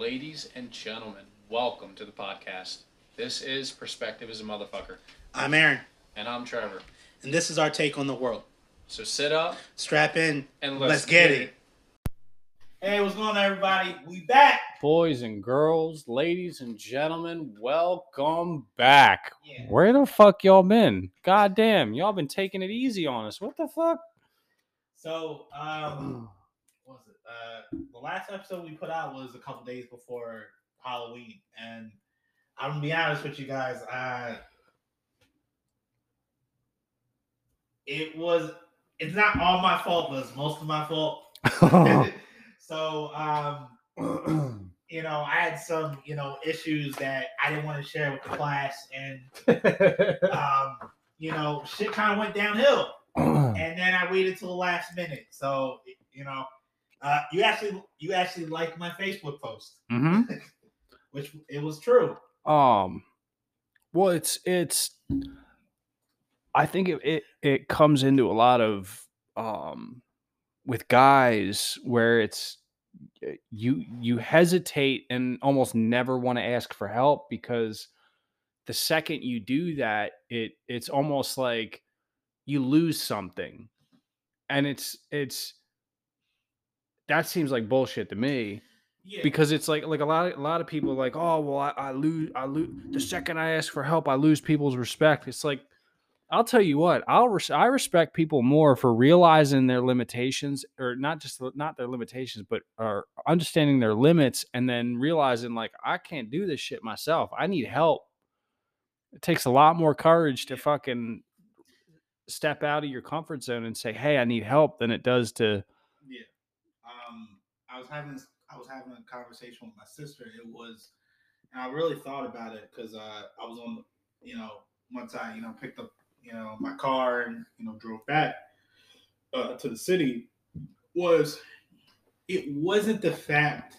Ladies and gentlemen, welcome to the podcast. This is Perspective as a Motherfucker, I'm Aaron, and I'm Trevor. and this is our take on the world. So sit up Strap in and let's, get it. Hey, what's going on, everybody? We back. Boys and girls, ladies and gentlemen, welcome back. Yeah. Where the fuck y'all been? God damn, y'all been taking it easy on us. What the fuck? So, um, what was it? Uh, the last episode we put out was a couple days before Halloween, and I'm gonna be honest with you guys. Uh, it was. It's not all my fault, but it's most of my fault. so, um, you know, I had some, you know, issues that I didn't want to share with the class, and um, you know, shit kind of went downhill. And then I waited till the last minute. So, you know, uh, you actually, you actually liked my Facebook post, hmm which it was true. Um, well, it's it's. I think it, it it comes into a lot of um with guys where it's you you hesitate and almost never want to ask for help because the second you do that it it's almost like you lose something and it's it's that seems like bullshit to me. Yeah. because it's like like a lot of, a lot of people are like oh well I, I lose I lose the second I ask for help I lose people's respect. It's like I'll tell you what I'll res- I respect people more for realizing their limitations or not just not their limitations but are understanding their limits and then realizing like I can't do this shit myself. I need help. It takes a lot more courage to fucking step out of your comfort zone and say hey I need help than it does to I was having this, I was having a conversation with my sister. It was, and I really thought about it because uh, I was on, you know, once I, you know, picked up, you know, my car and you know drove back uh, to the city. Was it wasn't the fact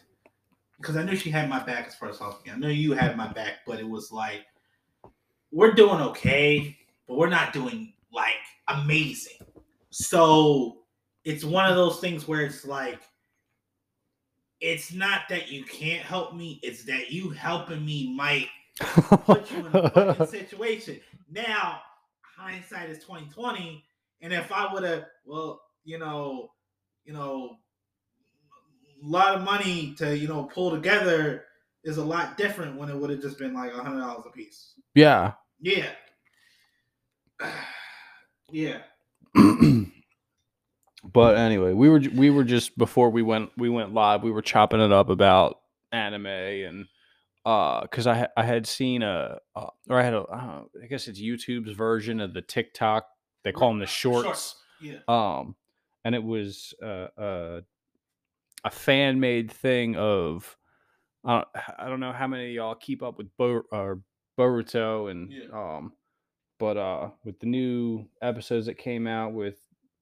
because I knew she had my back as far as helping. I know you had my back, but it was like we're doing okay, but we're not doing like amazing. So it's one of those things where it's like it's not that you can't help me it's that you helping me might put you in a fucking situation. Now hindsight is 2020 and if i would have well you know you know a lot of money to you know pull together is a lot different when it would have just been like a hundred dollars a piece yeah. Yeah. Yeah but anyway, we were we were just before we went we went live. We were chopping it up about anime and uh because I I had seen a uh, or I had a uh, I guess it's YouTube's version of the TikTok. They call them the shorts. yeah Um, and it was uh, uh, a fan made thing of I don't, I don't know how many of y'all keep up with Bo- uh, Boruto and Yeah. um, but uh, with the new episodes that came out with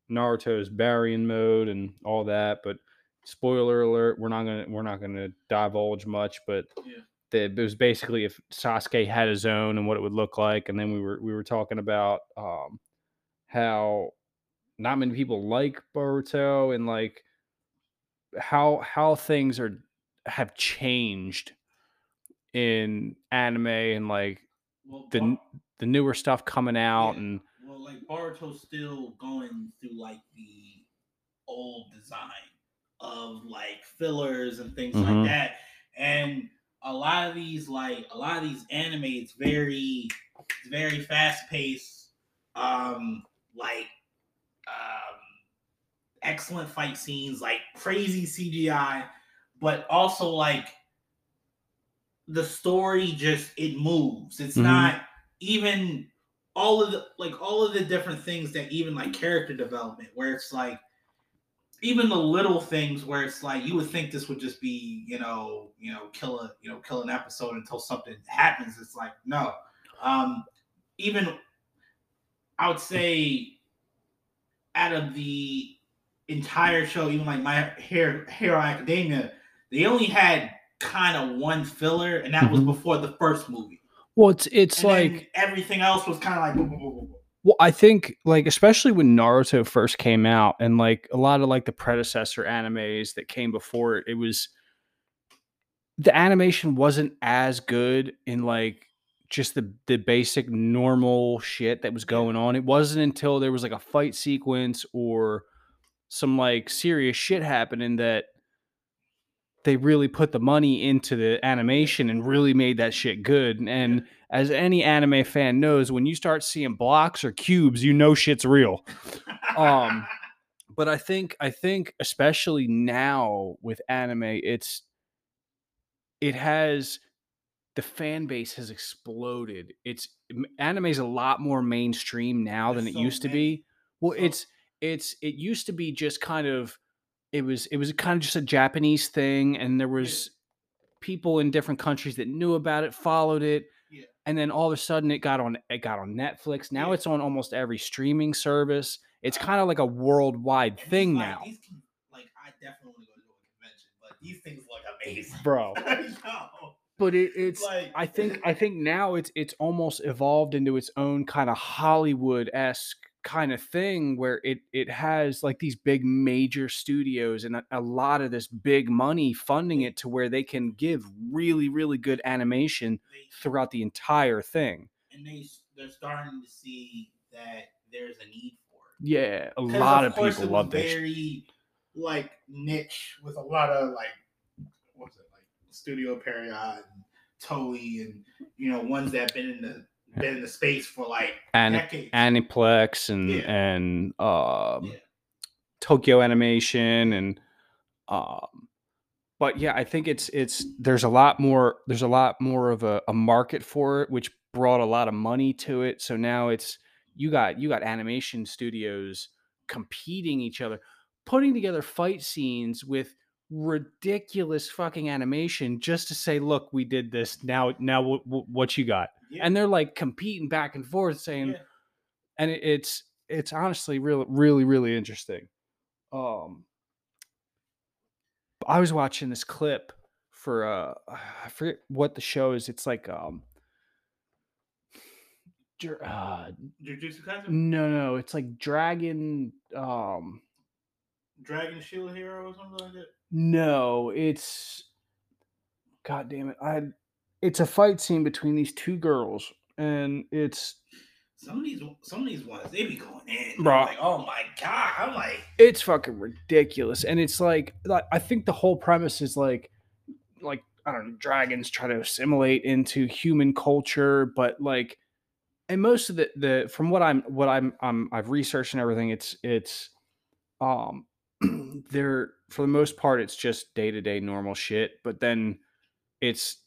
Naruto's Baryon mode and all that, but spoiler alert, we're not gonna we're not gonna divulge much, but Yeah. the, it was basically if Sasuke had his own and what it would look like, and then we were we were talking about um, how not many people like Boruto and like how how things are have changed in anime and like well, the n- the newer stuff coming out Yeah. and Well, like Boruto's still going through like the old design of like fillers and things Mhm. like that, and a lot of these like a lot of these anime, it's very it's very fast paced, um, like um, excellent fight scenes, like crazy CGI, but also like the story just it moves. It's Mhm. not even all of the like all of the different things that even like character development where it's like even the little things where it's like you would think this would just be you know you know kill a you know kill an episode until something happens. It's like no. Um even i would say out of the entire show even like my hero, hero academia they only had kind of one filler and that was Mhm. before the first movie well it's it's and like everything else was kind of like boom, boom, boom. Well, I think like especially when Naruto first came out and like a lot of like the predecessor animes that came before it, it was the animation wasn't as good in like just the the basic normal shit that was going on. It wasn't until there was like a fight sequence or some like serious shit happening that they really put the money into the animation and really made that shit good. And as any anime fan knows, when you start seeing blocks or cubes, you know shit's real. Um, but I think I think especially now with anime, it's it has the fan base has exploded. It's m- anime's a lot more mainstream now than it so used to be. Well, So- it's it's it used to be just kind of it was it was kind of just a Japanese thing, and there was people in different countries that knew about it, followed it, Yeah. and then all of a sudden it got on it got on Netflix. Now Yeah. it's on almost every streaming service. It's Uh, kind of like a worldwide thing like, now, These like I definitely want to go to a convention, but these things look amazing, bro. Yo, But it, it's like I think I think now it's it's almost evolved into its own kind of Hollywood esque kind of thing where it it has like these big major studios and a, a lot of this big money funding it to where they can give really really good animation throughout the entire thing. and they they're starting to see that there's a need for it. Yeah, a lot of course people love this. Very like niche with a lot of like what's it like Studio Pierrot and Toei and you know ones that have been in the been in the space for like And decades. Aniplex and Yeah. and um, Yeah. Tokyo Animation and um, but yeah, I think it's it's there's a lot more there's a lot more of a, a market for it, which brought a lot of money to it. So now it's you got you got animation studios competing each other, putting together fight scenes with ridiculous fucking animation just to say, look, we did this. Now now what, what you got? yeah. And they're like competing back and forth, saying, yeah. and it, it's it's honestly really really really interesting um i was watching this clip for uh i forget what the show is it's like um dr- uh, Jujutsu Kaisen, no no it's like dragon um Dragon Shield Hero or something like that. No it's god damn it i it's a fight scene between these two girls and it's Some of these some of these ones they be going in. Bro. like oh my god, I'm like it's fucking ridiculous and it's like, like i think the whole premise is like like i don't know dragons try to assimilate into human culture but like and most of the the from what i'm what i'm, I'm i've researched and everything it's it's um they're for the most part it's just day-to-day normal shit but then it's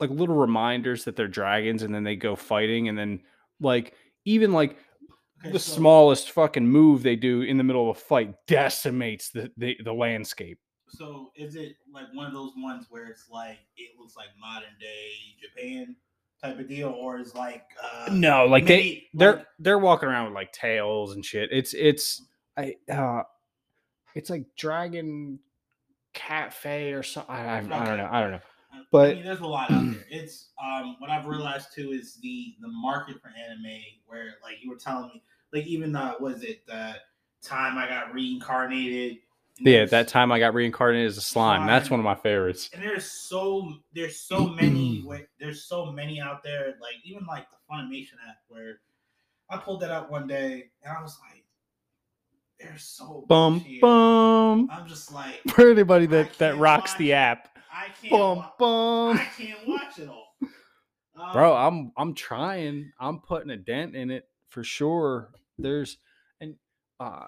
like little reminders that they're dragons and then they go fighting and then like even like okay, the so- smallest fucking move they do in the middle of a fight decimates the, the, the landscape. So is it like one of those ones where it's like it looks like modern day Japan type of deal, or is like uh No, like they mini- they're like- they're walking around with like tails and shit. It's it's I uh it's like Dragon Cafe or something. I, I, I don't know. I don't know. I but- mean, there's a lot out there. It's um what I've realized too is the the market for anime where like you were telling me like even uh was it the time I got reincarnated. Yeah, that time I got reincarnated as a slime. That's one of my favorites. and there's so there's so many there's so many out there like even like the Funimation app where I pulled that up one day and I was like, there's so Bum bum. I'm just like For anybody that that rocks the app. I can't Bum wa- bum. I can't watch it all. Um, bro i'm i'm trying i'm putting a dent in it for sure there's and uh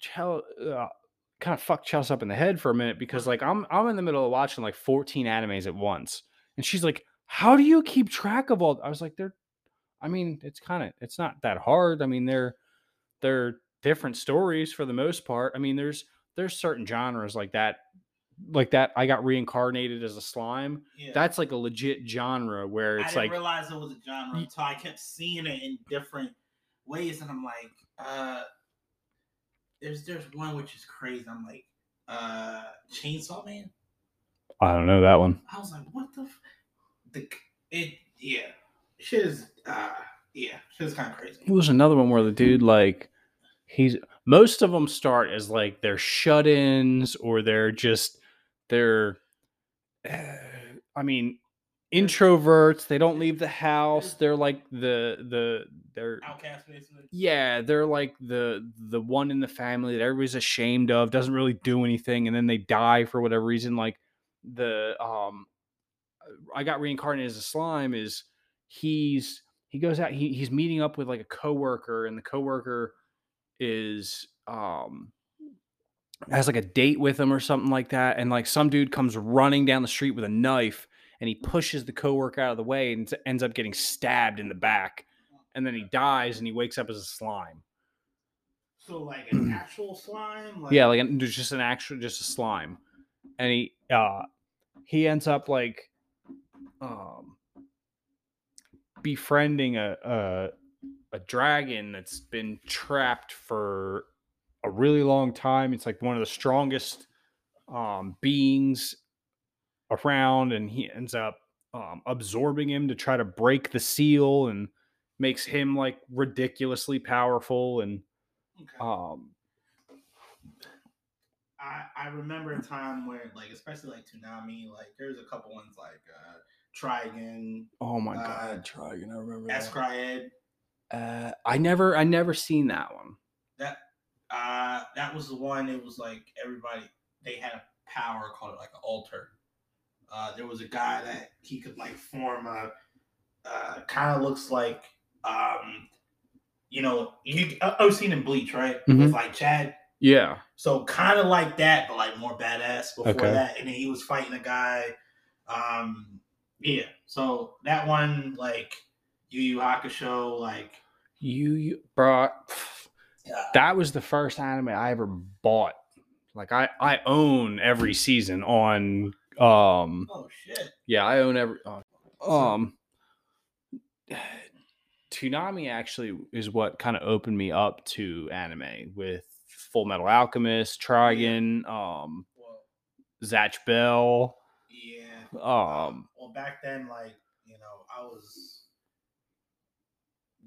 Chel, uh kind of fucked Chelsea up in the head for a minute because like I'm I'm in the middle of watching like 14 animes at once. And she's like, How do you keep track of all I was like, they're I mean, it's kind of it's not that hard. I mean, they're they're different stories for the most part. I mean, there's there's certain genres like that like that I got reincarnated as a slime. yeah. That's like a legit genre where I it's didn't like realize it was a genre until I kept seeing it in different ways, and I'm like, uh, there's there's one which is crazy. I'm like, uh, Chainsaw Man. I don't know that one. I was like, what the, f-? the it yeah, shit is uh yeah, shit is kind of crazy. There was another one where the dude like he's most of them start as like they're shut-ins or they're just they're I mean, introverts. They don't leave the house. They're like the the they're Outcast, basically. yeah they're like the the one in the family that everybody's ashamed of doesn't really do anything and then they die for whatever reason like the um i got reincarnated as a slime is he's he goes out he, he's meeting up with like a coworker and the coworker is um has like a date with him or something like that and like some dude comes running down the street with a knife and he pushes the coworker out of the way and ends up getting stabbed in the back and then he dies and he wakes up as a slime. So like an actual slime. Like, yeah, like an- there's just an actual just a slime, and he uh he ends up like um befriending a a, a dragon that's been trapped for a really long time. It's like one of the strongest um beings around, and he ends up um absorbing him to try to break the seal and makes him like ridiculously powerful and Okay. um I I remember a time where like especially like Toonami, like there's a couple ones like uh Trigun, oh my Uh, god Trigun, I remember that. Escryed. Uh, I never I never seen that one. That uh that was the one. It was like everybody they had a power called like an Alter. Uh, there was a guy that he could like form a uh, kind of looks like um you know you I- I've seen in Bleach right Mhm. with like Chad Yeah. So kind of like that, but like more badass before Okay. that. And then he was fighting a guy. Um, yeah. So that one, like Yu Yu Hakusho, like You, you bro yeah, that was the first anime I ever bought. Like I I own every season on um oh shit. yeah, I own every uh, um Toonami actually is what kind of opened me up to anime with Full Metal Alchemist, Trigun, um Well, Zatch Bell, yeah. um well, back then, like you know, I was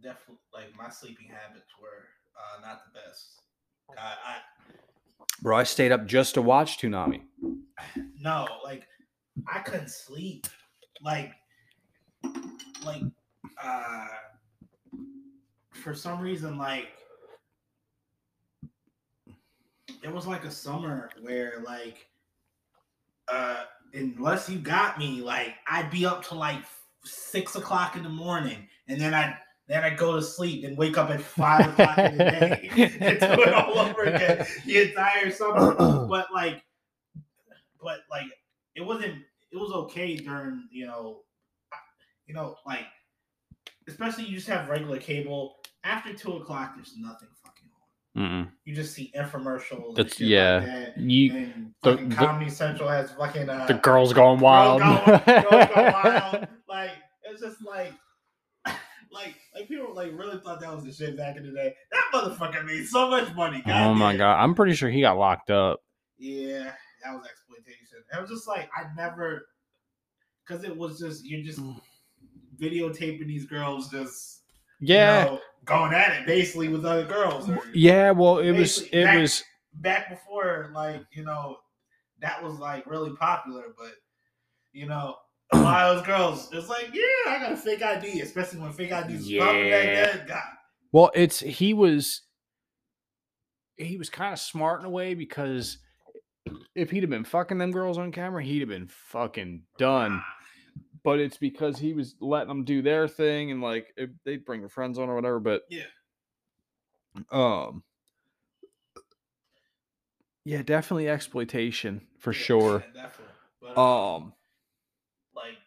definitely like my sleeping habits were uh, not the best. I, I bro, I stayed up just to watch Toonami. no, like I couldn't sleep. Like like uh for some reason like it was like a summer where like uh unless you got me, like I'd be up to like six o'clock in the morning and then I then I go to sleep and wake up at five o'clock in the day and do it all over again the entire summer. But like but like it wasn't it was okay during you know you know like especially you just have regular cable after two o'clock there's nothing fucking on Mm-mm. you just see infomercials That's- yeah. like that. You and the- the- comedy central has fucking uh the girls going Girls. Going- Girls Gone Wild. like it's just like like like people like really thought that was the shit back in the day that motherfucker made so much money oh my god, I'm pretty sure he got locked up. Yeah, that was exploitation. It was just like I never, because it was just you're just Mm. videotaping these girls just you Yeah, know, going at it basically with other girls. or- yeah. Well, it was it back- was back before like you know that was like really popular, but you know. A lot of those girls, it's like, yeah, I got a fake ID, especially when fake IDs yeah. popping Yeah. back then. God, well. It's he was he was kind of smart in a way because if he'd have been fucking them girls on camera, he'd have been fucking done. But it's because he was letting them do their thing and like if they'd bring their friends on or whatever. But Yeah. um, yeah, definitely exploitation for Yeah, sure. yeah, definitely. But, uh, Um, like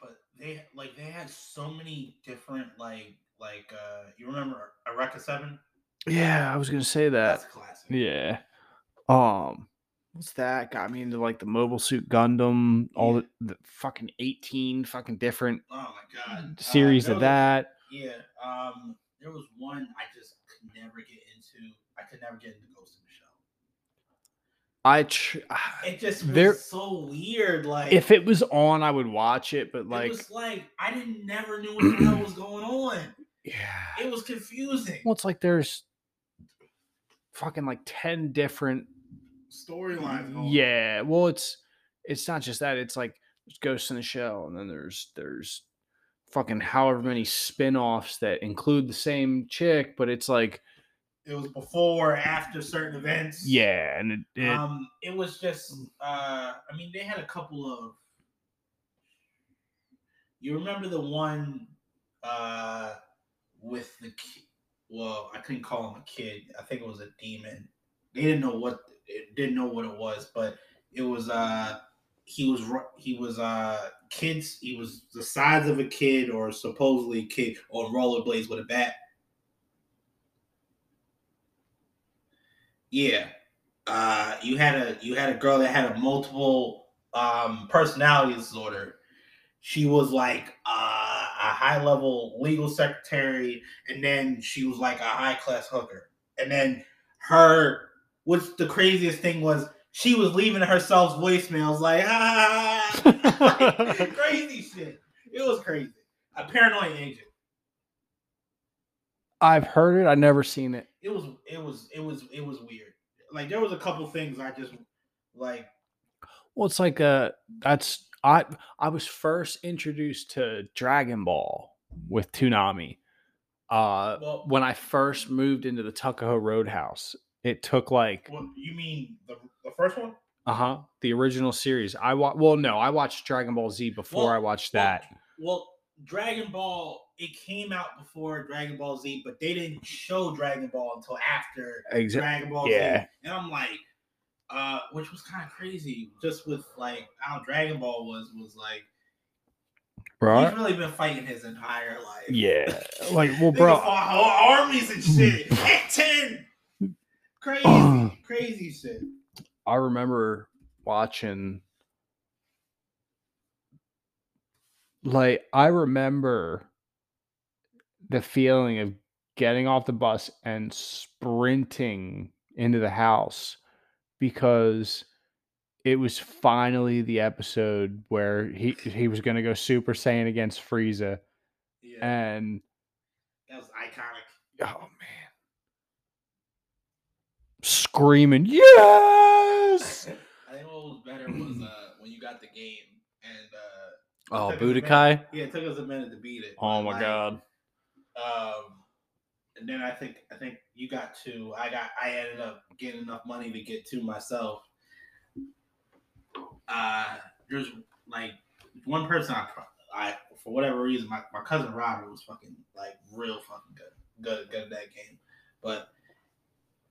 but they like they had so many different like like uh you remember Eureka 7 yeah, I was gonna say that. that's classic Yeah. Um, what's that? Got me into like the Mobile Suit Gundam, all Yeah. the, the fucking eighteen fucking different oh my god Uh, series there of was that. yeah um there was one i just could never get into i could never get into ghost in the shell I tr- it just was There- so weird like if it was on, I would watch it, but like it was like i didn't never knew what the hell was going on yeah. it was confusing Well, it's like there's fucking like ten different storylines. Yeah, well, it's it's not just that. It's like there's Ghost in the Shell, and then there's there's fucking however many spin-offs that include the same chick, but it's like it was before, or after certain events. yeah, and it, it um, it was just. Uh, I mean, they had a couple of. You remember the one, uh, with the ki- well, I couldn't call him a kid. I think it was a demon. They didn't know what it didn't know what it was, but it was uh he was he was uh kids he was the size of a kid or supposedly a kid on rollerblades with a bat. Yeah. Uh you had a you had a girl that had a multiple um personality disorder. She was like uh, a high level legal secretary and then she was like a high class hooker. And then her what's the craziest thing was she was leaving herself voicemails like ah like, crazy shit. It was crazy. A Paranoia Agent. I've heard it. I've never seen it. It was it was it was it was weird. Like there was a couple things I just like Well, it's like uh that's I I was first introduced to Dragon Ball with Toonami. Uh well when I first moved into the Tuckahoe Roadhouse. It took like what you mean the the first one? uh-huh, the original series. I wa- well no, I watched Dragon Ball Z before Well- I watched well, that. Well, Dragon Ball it came out before Dragon Ball Z, but they didn't show Dragon Ball until after Exactly. Dragon Ball Yeah. Z. And I'm like, uh, which was kind of crazy, just with like how Dragon Ball was was like bro. he's really been fighting his entire life. Yeah. Like well bro, fought whole armies and shit. At ten, crazy, crazy shit. I remember watching like I remember the feeling of getting off the bus and sprinting into the house because it was finally the episode where he he was going to go super saiyan against Frieza Yeah, and that was iconic. oh man. Screaming yes! I think what was better was uh when you got the game and uh oh took us a minute- Budokai Yeah, it took us a minute to beat it. oh my like, god Um, and then I think I think you got two. I got I ended up getting enough money to get two myself. Uh, there's like one person I I for whatever reason my, my cousin Robert was fucking like real fucking good good good at that game, but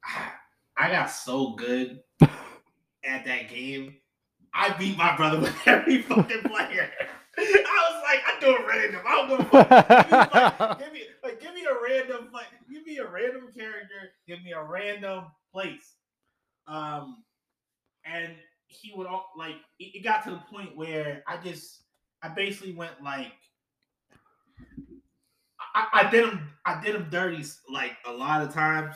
I, I got so good at that game. I beat my brother with every fucking player. Like, I do it random. I don't give a fuck. Give me, like, give me a random, like, give me a random character. Give me a random place. Um, and he would all like. It, it got to the point where I just, I basically went like, I, I did him, I did him dirty like a lot of times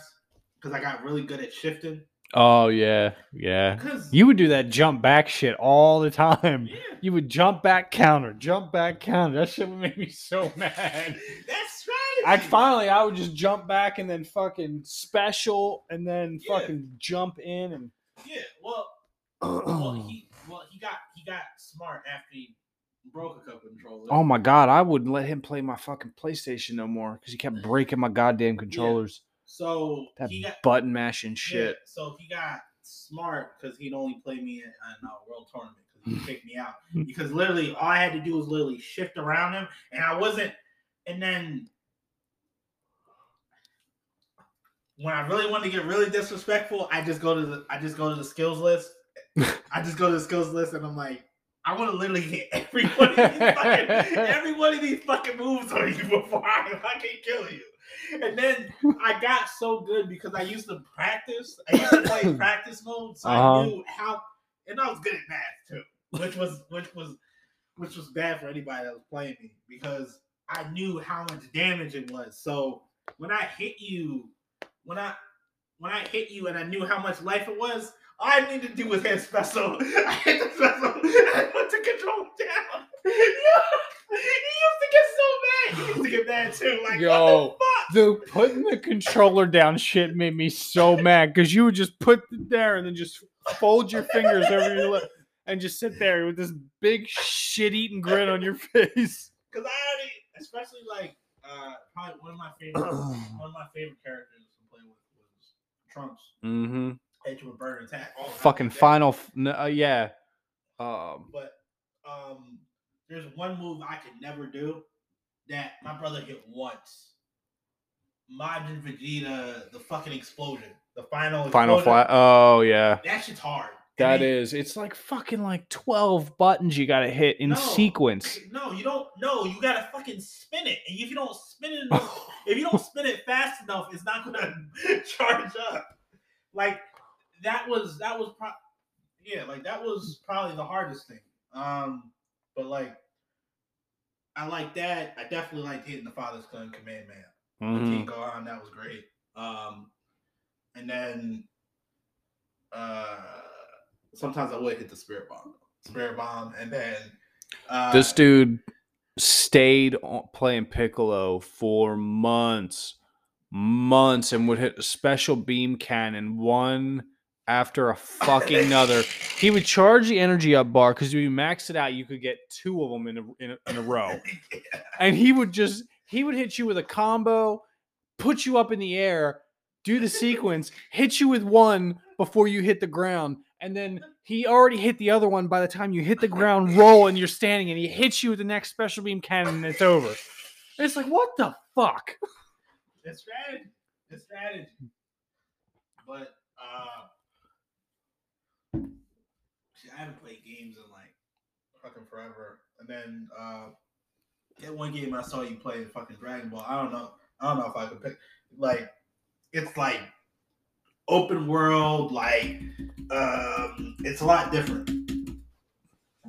because I got really good at shifting. Oh yeah, yeah. You would do that jump back shit all the time. yeah, You would jump back counter, jump back counter. That shit would make me so mad. that's right. I finally I would just jump back and then fucking special and then Yeah. fucking jump in and yeah. Well, well, he well he got he got smart after he broke a couple controllers. Oh my god, I wouldn't let him play my fucking PlayStation no more because he kept breaking my goddamn controllers. So That he got button mashing shit. Yeah, so he got smart because he'd only play me in, in a world tournament because he'd kicked me out. Because literally, all I had to do was literally shift around him, and I wasn't. And then when I really want to get really disrespectful, I just go to the I just go to the skills list. I just go to the skills list, and I'm like. I want to literally hit every one of these fucking every one of these fucking moves on you before I fucking kill you. And then I got so good because I used to practice. I used to play practice mode, so Uh-huh. I knew how, and I was good at math too, which was which was which was bad for anybody that was playing me because I knew how much damage it was. So when I hit you, when I when I hit you and I knew how much life it was, all I needed to do was hit special. I hit the special and I put the control down. He used to get so mad. He used to get mad too. Like, Yo. what the fuck? The putting the controller down shit made me so mad because you would just put it there and then just fold your fingers over your lip and just sit there with this big shit eating grin on your face. Because I already, especially like uh, probably one of my favorite, one of my favorite characters to play with was Trunks. Mm-hmm. Hit you with burn attack. all Fucking final, f- n- uh, yeah. Um, But um, there's one move I could never do that my brother hit once. Majin Vegeta, the fucking explosion, the final final explosion, flat. Oh yeah, That shit's hard. that And is. It's like fucking like twelve buttons you gotta hit in No. sequence. No, you don't. No, you gotta fucking spin it. And if you don't spin it, enough, if you don't spin it fast enough, it's not gonna charge up. Like that was that was pro- yeah, like that was probably the hardest thing. Um, but like I like that. I definitely liked hitting the Father-Son Kamehameha. Mhm. King Gohan, that was great. Um, and then uh, sometimes I would hit the spirit bomb, spirit bomb, and then uh, This dude stayed on, playing Piccolo for months, months, and would hit a special beam cannon one after a fucking another. He would charge the energy up bar because if you maxed it out, you could get two of them in a, in a, in a row. and he would just he would hit you with a combo, put you up in the air, do the sequence, hit you with one before you hit the ground, and then he already hit the other one by the time you hit the ground, roll, and you're standing, and he hits you with the next special beam cannon, and it's over. It's like, what the fuck? It's strategy. It's strategy. But uh I haven't played games in like fucking forever. And then uh that one game I saw you play fucking Dragon Ball. I don't know. I don't know if I could pick like it's like open world, like um it's a lot different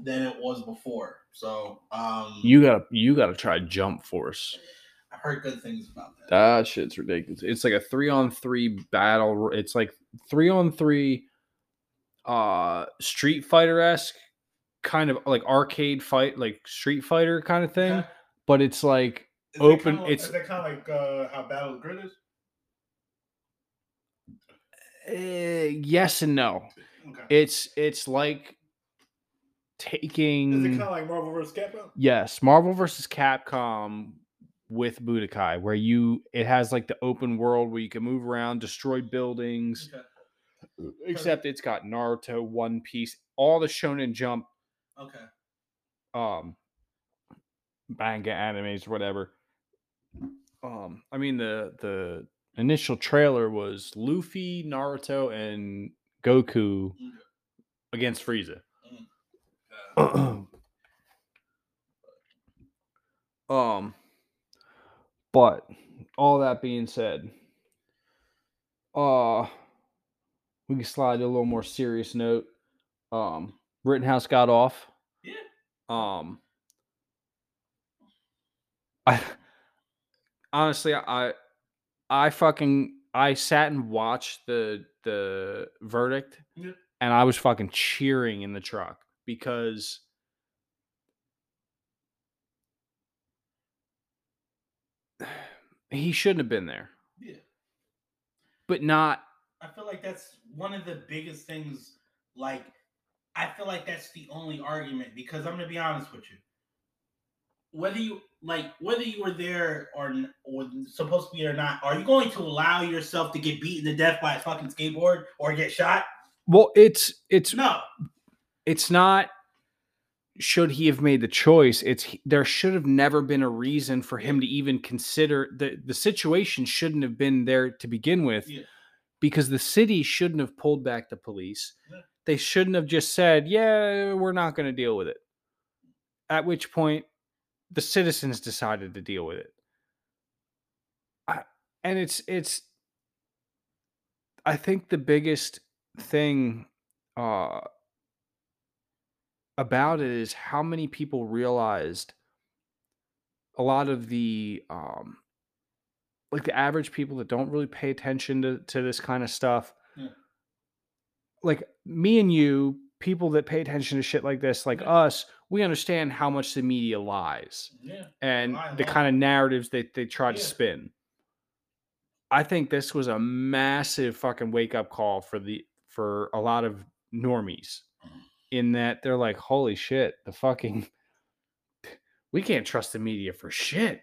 than it was before. So um You gotta you gotta try Jump Force. I've heard good things about that. That shit's ridiculous. It's like a three on three battle. It's like three on three, uh, Street Fighter esque, kind of like arcade fight, like Street Fighter kind of thing. Okay. But it's like Is open- kinda- it's- is kind of like uh, how Battle of the Grid is? eh, yes and no. Okay. It's it's like taking. is it kind of like Marvel vs. Capcom? yes, Marvel versus Capcom with Budokai, where you it has like the open world where you can move around, destroy buildings. Okay. Except it's got Naruto, One Piece, all the Shonen Jump Okay. um manga animes whatever. Um i mean the the initial trailer was luffy naruto and goku against frieza. Uh, um but all that being said uh we can slide to a little more serious note. Um rittenhouse got off yeah. um i honestly i i fucking i sat and watched the the verdict Yeah. and i was fucking cheering in the truck because he shouldn't have been there Yeah. but not I feel like that's one of the biggest things. Like, I feel like that's the only argument because I'm gonna be honest with you. Whether you like whether you were there or, or supposed to be or not, are you going to allow yourself to get beaten to death by a fucking skateboard or get shot? well it's it's No. it's not should he have made the choice it's there should have never been a reason for him to even consider the the situation shouldn't have been there to begin with Yeah. because the city shouldn't have pulled back the police Yeah. They shouldn't have just said yeah we're not going to deal with it at which point the citizens decided to deal with it I, and it's it's i think the biggest thing uh about it is how many people realized a lot of the um like the average people that don't really pay attention to, to this kind of stuff. Like me and you people that pay attention to shit like this like Yeah. us we understand how much the media lies Yeah. and a the kind of narratives that they try to spin I think this was a massive fucking wake up call for the for a lot of normies in that they're like, holy shit, the fucking we can't trust the media for shit.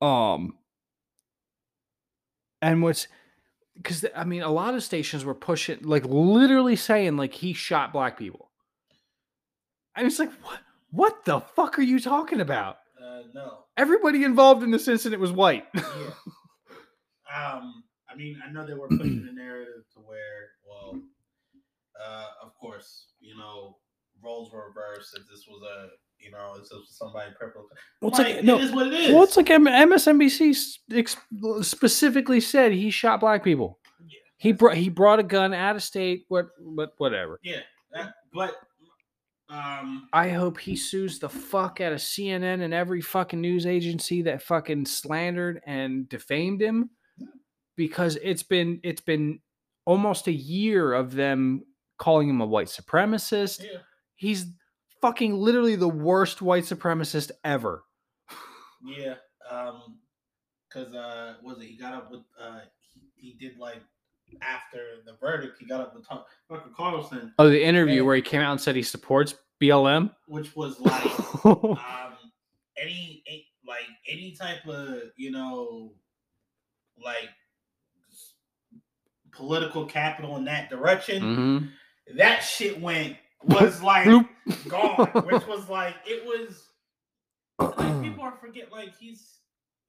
Um and what's because I mean a lot of stations were pushing like literally saying like he shot black people. And it's like what what the fuck are you talking about? Uh, no. Everybody involved in this incident was white. Yeah. um. I mean, I know they were pushing the narrative to where, well, uh, of course, you know, roles were reversed. If this was a, you know, it's just somebody purple. Well, it's Like, like- no, it is what it is. Well, it's like MSNBC specifically said he shot black people. Yeah. He brought he brought a gun out of state. What what whatever. Yeah, that, but um, I hope he sues the fuck out of CNN and every fucking news agency that fucking slandered and defamed him because it's been it's been almost a year of them calling him a white supremacist. yeah, He's fucking literally the worst white supremacist ever. yeah, um, because uh, was it he got up with uh, he, he did like after the verdict, he got up with Tuck- Tucker Carlson, Oh, the interview Yeah. where he came out and said he supports BLM. which was like um any a- like any type of you know like political capital in that direction. Mhm. That shit went was like gone, which was like it was. Like people are forget like he's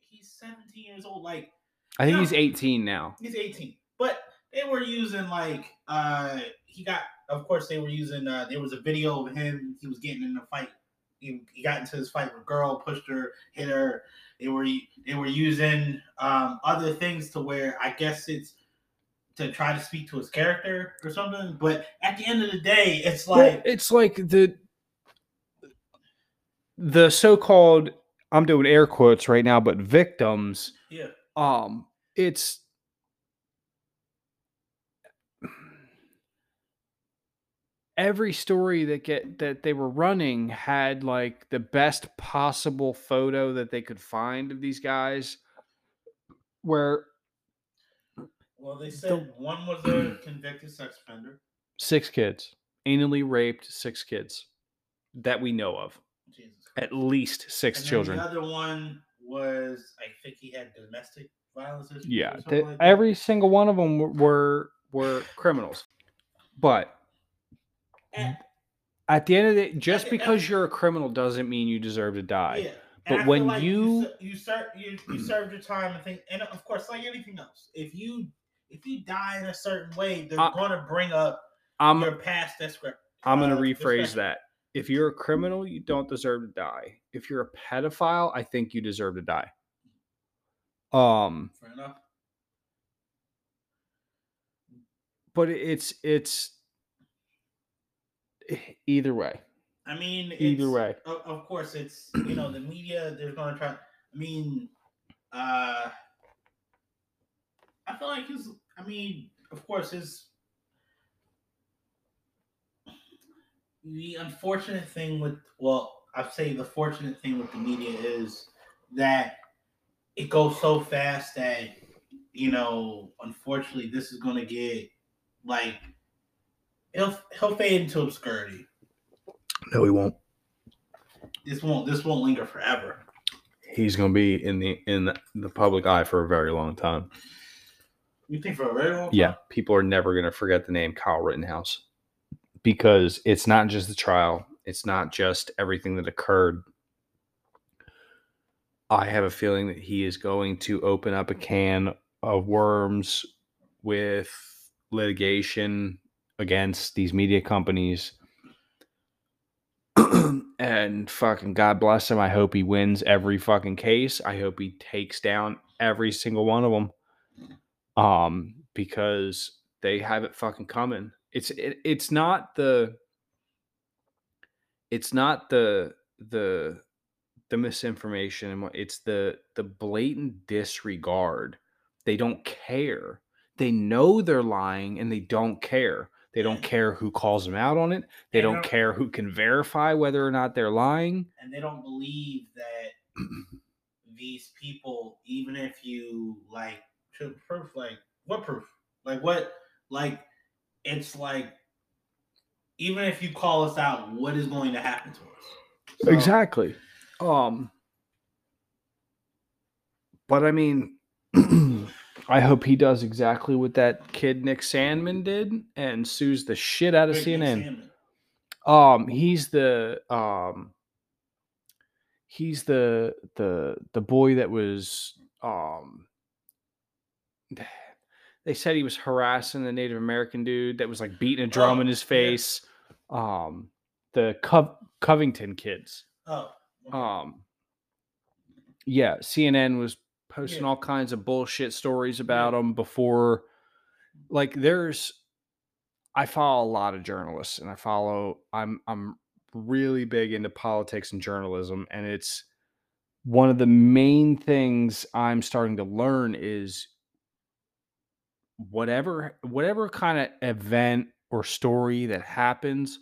he's 17 years old. Like I think Yeah. he's 18 now. he's 18, but they were using like uh he got of course they were using uh there was a video of him he was getting in a fight he, he got into this fight with a girl pushed her hit her they were they were using um other things to where i guess it's to try to speak to his character or something but at the end of the day it's Well, like it's like the the so-called I'm doing air quotes right now, but victims. yeah Um, it's every story that get that they were running had like the best possible photo that they could find of these guys where well they said one was a convicted sex offender. Six kids anally raped six kids that we know of. Jesus at least six And children the other one was i think he had domestic violence issues yeah the- like that. every single one of them were were criminals. But And- at the end of the day just the- because you're a criminal doesn't mean you deserve to die. Yeah. But when like you- ser- you serve you, you served your time, I think, and of course, like anything else, if you if you die in a certain way, they're going to bring up i'm your past discre- i'm going to uh, rephrase that if you're a criminal you don't deserve to die if you're a pedophile i think you deserve to die um Fair enough. but it's it's either way I mean, either it's- way Of, of course, it's you know the media. They're going to try. I mean, uh I feel like his. I mean, of course, his. The unfortunate thing with well, I'd say the fortunate thing with the media is that it goes so fast that you know, unfortunately, this is going to get like he'll he'll fade into obscurity. no he won't This won't this won't linger forever. he's going to be in the in the public eye for a very long time You think for a very long time? Yeah, people are never going to forget the name Kyle Rittenhouse because it's not just the trial, it's not just everything that occurred. I have a feeling that he is going to open up a can of worms with litigation against these media companies. and fucking God bless him. I hope he wins every fucking case. I hope he takes down every single one of them um because they have it fucking coming. It's it, it's not the it's not the the the misinformation and what it's the the blatant disregard. They don't care. They know they're lying and they don't care. They don't care who calls them out on it. They They don't don't- care who can verify whether or not they're lying. And they don't believe that these people, even if you like show proof, like what proof? Like what? Like it's like even if you call us out, what is going to happen to us? So, Exactly. Um but I mean I hope he does exactly what that kid Nick Sandmann did and sues the shit out of CNN. Um he's the um he's the the the boy that was um they said he was harassing the Native American dude that was like beating a drum Oh, in his yeah. face. Um the Cov- Covington kids. Oh, okay. Um, yeah, CNN was posting Yeah. all kinds of bullshit stories about them before. Like, there's, I follow a lot of journalists, and I follow. I'm I'm really big into politics and journalism, and it's one of the main things I'm starting to learn is whatever whatever kind of event or story that happens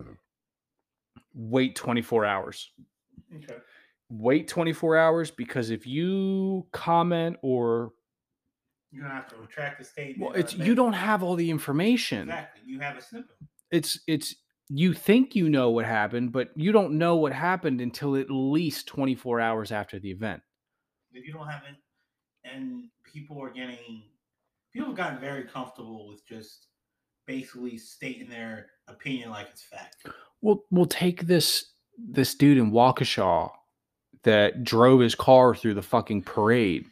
mm-hmm. wait 24 hours okay. wait 24 hours because if you comment or You're gonna have to retract the statement. well it's you don't have all the information exactly. You have a snippet. it's it's you think you know what happened but you don't know what happened until at least 24 hours after the event If you don't have it, and people are getting, people have gotten very comfortable with just basically stating their opinion like it's fact. we'll we'll take this this dude in Waukesha that drove his car through the fucking parade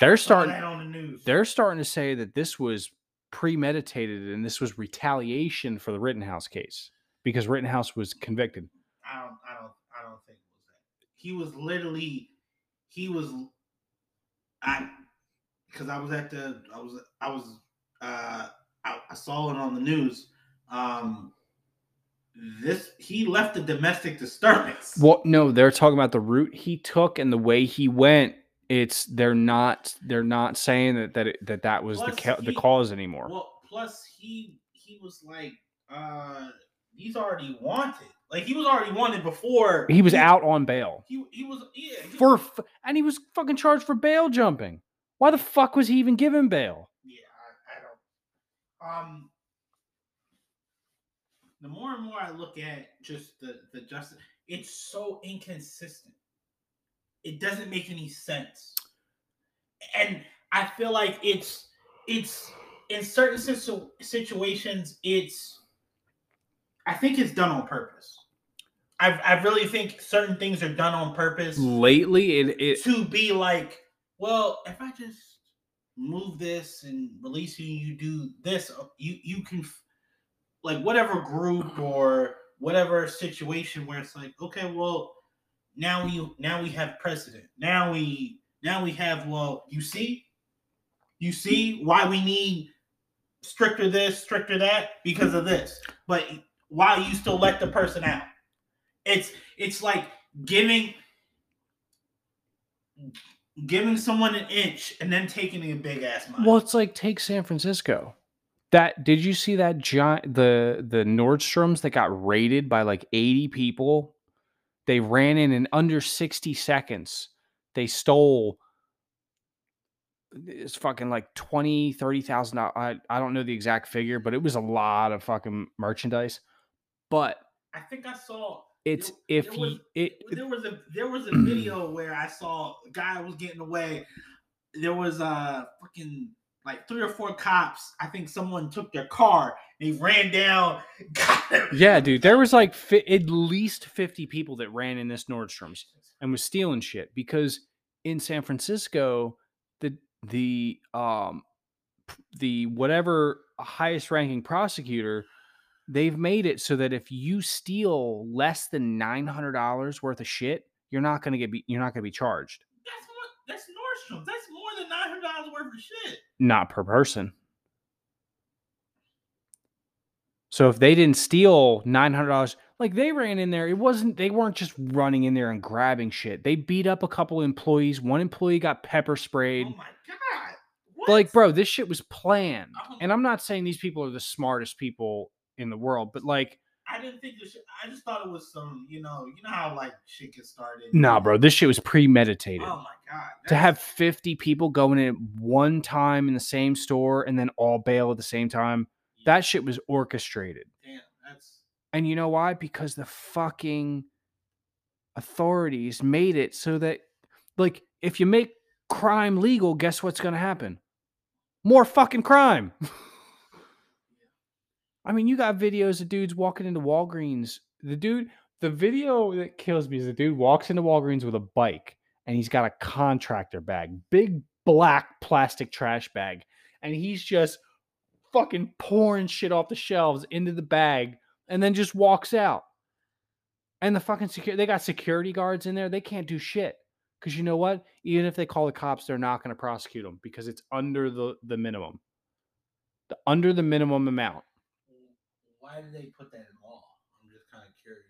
They're starting- that on the news. they're starting to say that this was premeditated and this was retaliation for the Rittenhouse case because Rittenhouse was convicted. I don't, I don't, I don't think it was that. He was literally, he was, I, because I was at the, I was, I was, uh, I, I saw it on the news. Um, this he left a domestic disturbance. Well, no, they're talking about the route he took and the way he went. It's they're not they're not saying that that it, that that was the Plus, ca- the cause anymore. Well, plus he he was like, uh, he's already wanted. Like he was already wanted before he was out on bail He he was yeah he for was- and he was fucking charged for bail jumping. Why the fuck was he even given bail? Yeah, I, I don't. Um, the more and more I look at just the the justice, it's so inconsistent. It doesn't make any sense, and I feel like it's it's in certain situ- situations it's. I think it's done on purpose. I I really think certain things are done on purpose Lately, it it to be like, well, if I just move this and release you, you do this, uh, you you can like whatever group or whatever situation where it's like, okay, well, now we now we have precedent. Now we now we have well, you see, you see why we need stricter this, stricter that because of this. But why you still let the person out? It's it's like giving giving someone an inch and then taking a big ass mile. well, it's like take San Francisco. That did you see that giant the the Nordstroms that got raided by like eighty people? They ran in in under sixty seconds. They stole it's fucking like 20 30,000 I I don't know the exact figure but it was a lot of fucking merchandise but I think I saw it's There- if there was- you it there was a there was a video where I saw a guy was getting away. There was uh fucking like three or four cops. I think someone took their car. They ran down. Yeah dude there was like fi- at least 50 people that ran in this Nordstrom's and was stealing shit because in San Francisco the the um the whatever highest ranking prosecutor they've made it so that if you steal less than $900 worth of shit you're not going to get be, you're not going to be charged That's what. That's Nordstrom. That's more than nine hundred dollars worth of shit. not per person so if they didn't steal $900 like they ran in there it wasn't they weren't just running in there and grabbing shit they beat up a couple employees one employee got pepper sprayed Oh my god! What? like bro this shit was planned Oh. and i'm not saying these people are the smartest people in the world but like I didn't think this. Shit, I just thought it was some. You know. You know how like shit gets started. Nah, bro, this shit was premeditated. Oh my god. to have 50 people going in one time in the same store and then all bail at the same time, that shit was orchestrated. Damn. That's. And you know why? Because the fucking authorities made it so that, like, if you make crime legal, guess what's going to happen? More fucking crime. I mean, you got videos of dudes walking into Walgreens. The dude, the video that kills me is the dude walks into Walgreens with a bike and he's got a contractor bag, big black plastic trash bag, and he's just fucking pouring shit off the shelves into the bag and then just walks out. And the fucking security, they got security guards in there. They can't do shit. Because you know what? Even if they call the cops, they're not going to prosecute them because it's under the, the minimum. The, under the minimum amount. Why did they put that in law? I'm just kind of curious.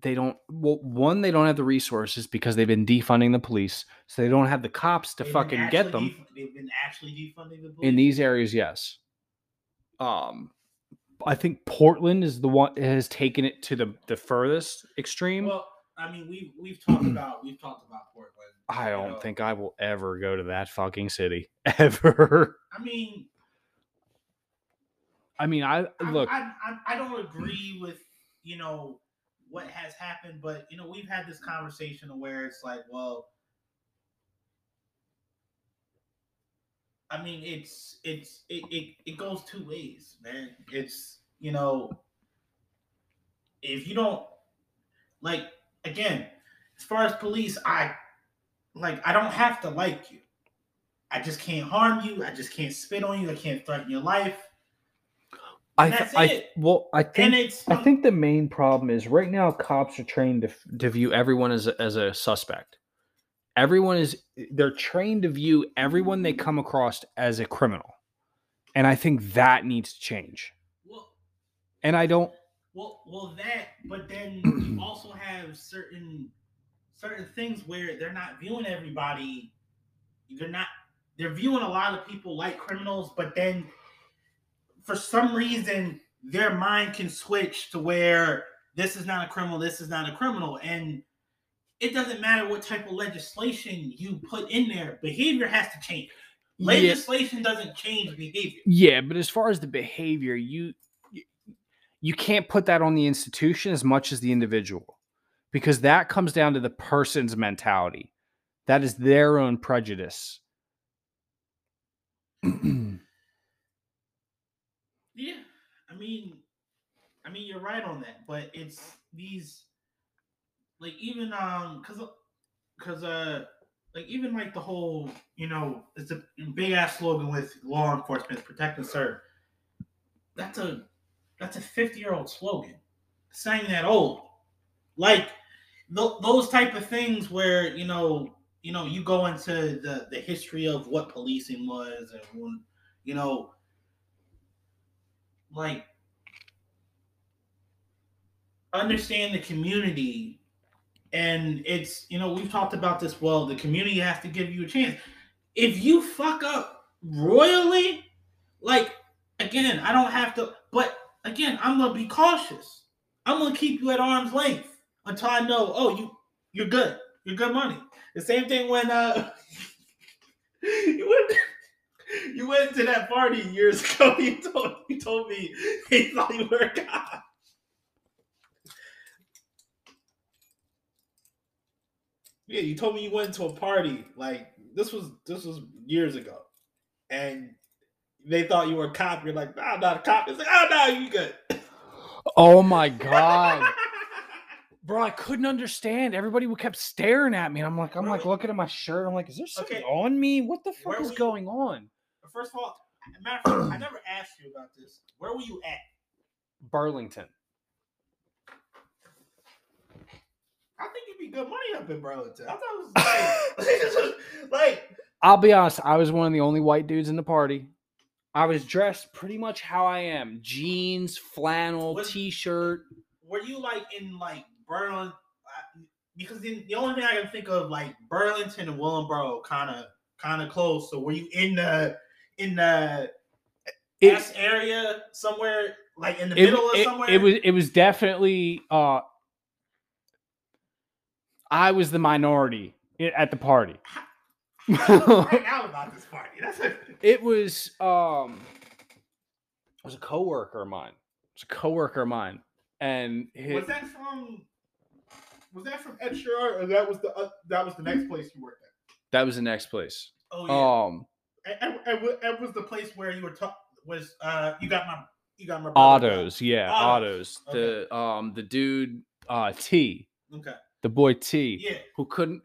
They don't, well, one, they don't have the resources because they've been defunding the police. So they don't have the cops to They've been fucking get actually them. def- they've been actually defunding the police. in these areas yes um i think portland is the one has taken it to the the furthest extreme Well, I mean, we've we've talked about we've talked about Portland. i you don't know. think i will ever go to that fucking city ever I mean, i mean i look I, I I don't agree with you know what has happened, but you know we've had this conversation where it's like, well, I mean, it's it's it it, it goes two ways, man. It's you know, if you don't like again, as far as police, I like I don't have to like you. I just can't harm you. I just can't spit on you. I can't threaten your life. I that's i it. well i think i think the main problem is right now cops are trained to, to view everyone as a, as a suspect everyone is they're trained to view everyone they come across as a criminal and i think that needs to change well, and i don't Well, well, that, but then you also have certain certain things where they're not viewing everybody. They're not. They're viewing a lot of people like criminals, but then for some reason their mind can switch to where this is not a criminal, this is not a criminal, and it doesn't matter what type of legislation you put in there. Behavior has to change. Yeah. Legislation doesn't change behavior. Yeah, but as far as the behavior, you- you can't put that on the institution as much as the individual because that comes down to the person's mentality. That is their own prejudice. Yeah, I mean, I mean, you're right on that, but it's these, like even um, cause, cause uh, like even like the whole, you know, it's a big ass slogan with law enforcement, protect and serve. That's a, that's a fifty year old slogan. Even that old. Like th- those type of things where you know, you know, you go into the the history of what policing was and you know like understand the community. And it's you know we've talked about this well the community has to give you a chance. If you fuck up royally like again i don't have to but again i'm gonna be cautious. I'm gonna keep you at arm's length until i know oh you you're good. You're good money. The same thing when uh you went you went to that party years ago. You told you told me he thought you were a cop. Yeah, you told me you went to a party like this was this was years ago, and they thought you were a cop. You're like, nah, I'm not a cop. It's like, oh no, you good. oh my god. Bro, I couldn't understand. Everybody kept staring at me. and I'm like, I'm like looking at my shirt. I'm like, is there something Okay. on me? What the fuck is were you- going on? First of all, matter of fact, I never asked you about this. Where were you at? Burlington. I think you'd be good money up in Burlington. I thought it was like, like I'll be honest, I was one of the only white dudes in the party. I was dressed pretty much how I am jeans, flannel, What- t shirt. were you like in like Burlington? Because the, the only thing I can think of like Burlington and Willingboro kind of kind of close. So were you in the in the It- S area somewhere, like in the it, middle of it- somewhere? it was it was definitely uh I was the minority at the party. right now about this party. That's it. It was um it was a coworker of mine. It was a coworker of mine. And his, Was that from? Was that from Ed Sheeran, or that was the uh, that was the next place you worked at? that was the next place. Oh yeah, Um and, and was the place where you were ta- was uh you got my you got my brother. Autos, yeah, Autos, autos. The um the dude uh T, Okay, the boy T. yeah, who couldn't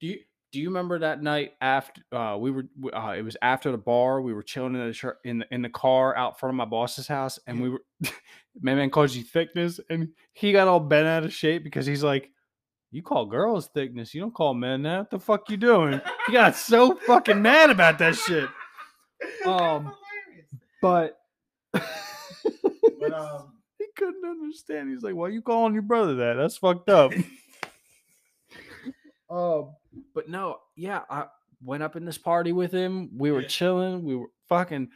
do you do you remember that night after uh we were uh, it was after the bar we were chilling in the shir- in the, in the car out front of my boss's house and we were my man calls you thickness and he got all bent out of shape because he's like you call girls thickness you don't call men that what the fuck you doing he got so fucking mad about that shit Um, hilarious. but But um, he couldn't understand. He's like, "Why you calling your brother that? That's fucked up." um, but no, yeah, I went up in this party with him. We were Yeah. chilling. We were fucking.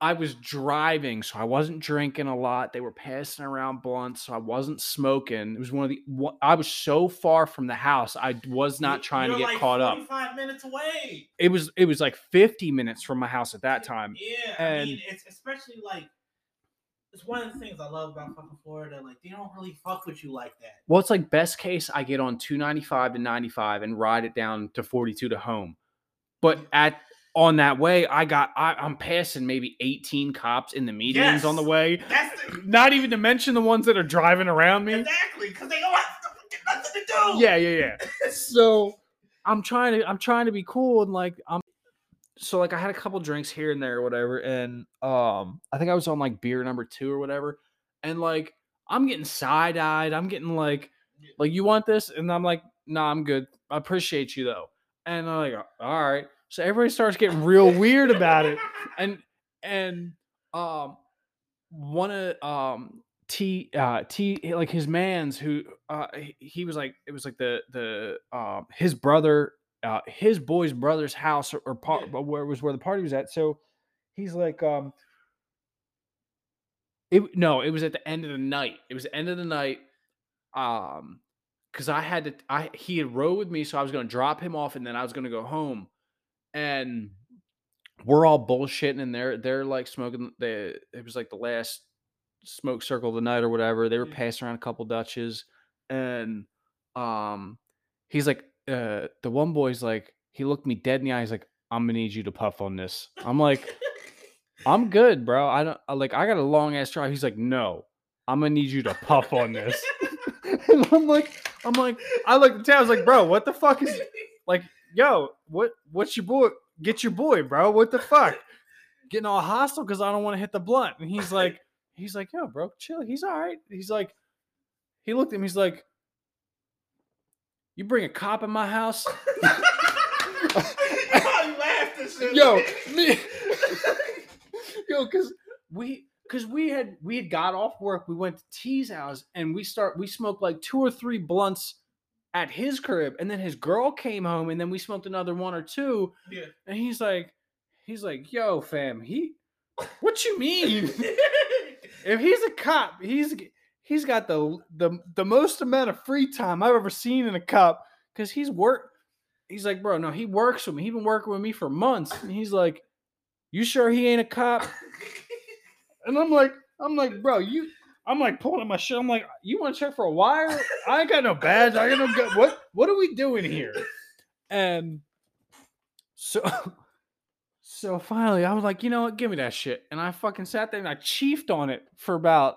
I was driving, so I wasn't drinking a lot. They were passing around blunts, so I wasn't smoking. It was one of the. one- I was so far from the house, I was not trying to you're get like caught up. Five minutes away. It was. It was like fifty minutes from my house at that time. Yeah, I And- mean, it's especially like it's one of the things I love about fucking Florida. Like they don't really fuck with you like that. Well, it's like best case, I get on 295 to 95 and ride it down to 42 to home. But at on that way, I got I, I'm passing maybe 18 cops in the medians on the way. The, Not even to mention the ones that are driving around me. exactly because they don't have nothing to do. Yeah, yeah, yeah. So I'm trying to I'm trying to be cool and like I'm so like I had a couple drinks here and there or whatever, and um I think I was on like beer number two or whatever, and like I'm getting side eyed. I'm getting like like you want this, and I'm like, nah, I'm good. I appreciate you though, and I'm like, all right. So everybody starts getting real weird about it, and and um one of um T uh T like his man's who uh he- was like it was like the the um his brother uh his boy's brother's house or, or part where was where the party was at. So he's like um it no it was at the end of the night. It was the end of the night um because I had to I he had rode with me so I was gonna drop him off and then I was gonna go home and we're all bullshitting and they're they're like smoking the it was like the last smoke circle of the night or whatever they were Yeah. passing around a couple dutches and um he's like uh the one boy's like he looked me dead in the eye he's like i'm gonna need you to puff on this. I'm like i'm good bro. I don't I- like i got a long ass drive he's like no. I'm gonna need you to puff on this. And i'm like i'm like i looked at the I was like bro what the fuck is like yo what what's your boy get your boy bro. What the fuck? Getting all hostile because i don't want to hit the blunt. And he's like he's like yo bro chill. He's all right. He's like he looked at me he's like you bring a cop in my house? You probably laughed and shit. yo me yo because we because we had we had got off work. We went to t's house and we start we smoked like two or three blunts at his crib and then his girl came home and then we smoked another one or two Yeah. and he's like he's like yo fam he what you mean if he's a cop he's he's got the the the most amount of free time i've ever seen in a cop because he's work he's like bro no he works with me he's been working with me for months and he's like you sure he ain't a cop and i'm like i'm like bro you i'm like pulling up my shit i'm like you want to check for a wire i ain't got no badge. I got no gu- what what are we doing here? And so so finally i was like you know what? Give me that shit. And i fucking sat there and i chiefed on it for about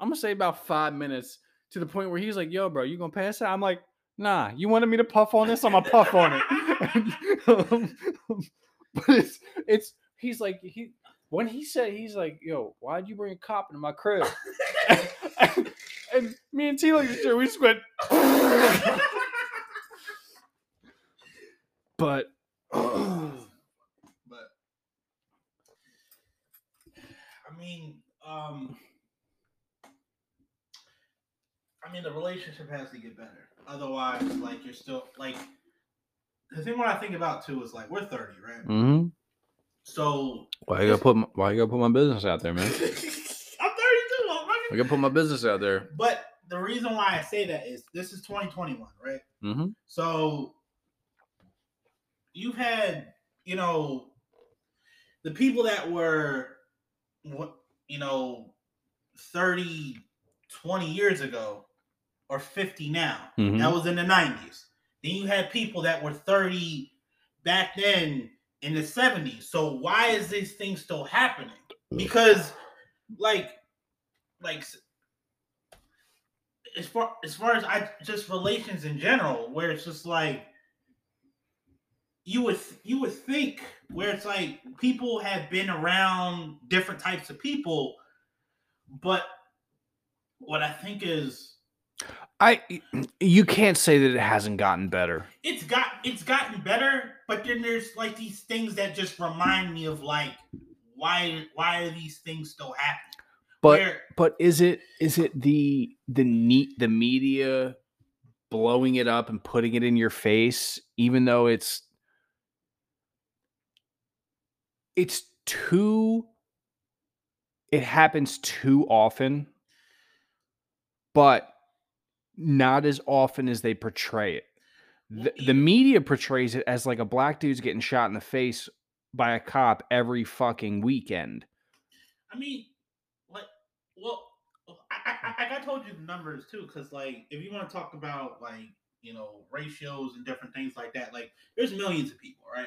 i'm gonna say about five minutes to the point where he's like yo bro you gonna pass out i'm like nah. You wanted me to puff on this? I'm gonna puff on it. Um, but it's it's he's like he when he said he's like yo why'd you bring a cop into my crib and, and me and T looked at each other, we just went but but I mean, um, I mean, the relationship has to get better. Otherwise, like you're still like the thing. What I think about too is like we're thirty, right? mm-hmm. So Why you gotta put my, why you gotta put my business out there, man? I'm 32, I motherfucker. gotta put my business out there. But the reason why I say that is this is 2021, right? Mm-hmm. So you've had, you know, the people that were, what, you know, 30, 20 years ago or 50 now. Mhm. That was in the 90s. Then you had people that were 30 back then in the 70s. So why is this thing still happening? Mm. Because like like as far as far as I just relations in general, where it's just like you would you would think where it's like people have been around different types of people, but what I think is I you can't say that it hasn't gotten better. it's got it's gotten better, but then there's like these things that just remind me of like why why are these things still happening? But Where- but is it is it the the neat the media blowing it up and putting it in your face even though it's it's too it happens too often but not as often as they portray it. The, the media portrays it as like a black dude's getting shot in the face by a cop every fucking weekend. I mean, like, well, oh, I, I, I, I told you the numbers too, because like, if you want to talk about like, you know, ratios and different things like that, like, there's millions of people, right?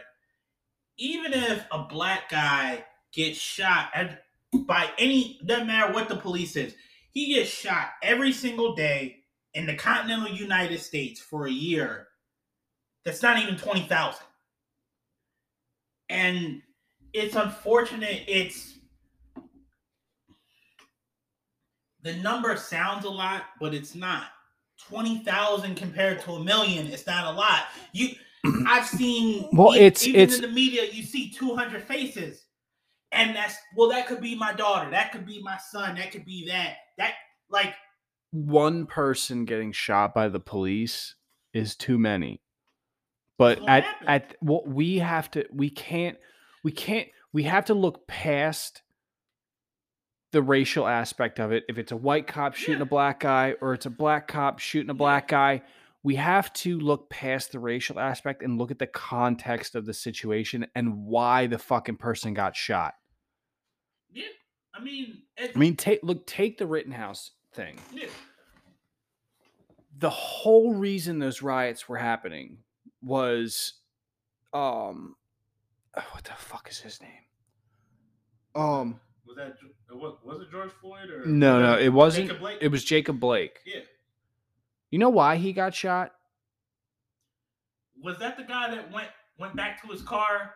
Even if a black guy gets shot at, by any, doesn't matter what the police is, he gets shot every single day in the continental United States for a year. That's not even twenty thousand, and it's unfortunate. It's the number sounds a lot, but it's not. Twenty thousand compared to a million, it's not a lot. You, I've seen. Well, e- it's- even it's- in the media. You see two hundred faces, and that's well. That could be my daughter. That could be my son. That could be that. That like one person getting shot by the police is too many. But at happened. at what we have to we can't we can't we have to look past the racial aspect of it. If it's a white cop shooting Yeah. a black guy or it's a black cop shooting a black guy, we have to look past the racial aspect and look at the context of the situation and why the fucking person got shot. yeah, I mean, it's, I mean, take look take the Rittenhouse thing. yeah, the whole reason those riots were happening was um what the fuck is his name? Um was that was, was it George Floyd or no no it wasn't. It was jacob blake. Yeah, you know why he got shot? Was that the guy that went went back to his car?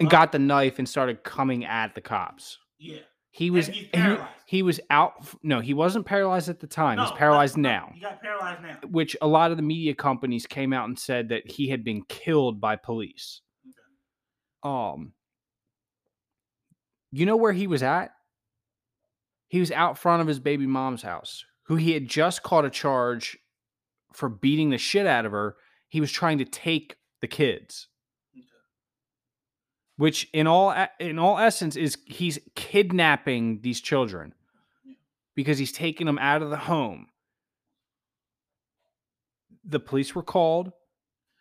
and Uh, got the knife and started coming at the cops. Yeah, he was he, he was out no he wasn't paralyzed at the time. No, he's paralyzed no, now. He got paralyzed now. which a lot of the media companies came out and said that he had been killed by police. Um you know where he was at? He was out front of his baby mom's house who he had just caught a charge for beating the shit out of her. He was trying to take the kids. Okay. Which in all in all essence is he's kidnapping these children because he's taking them out of the home. The police were called.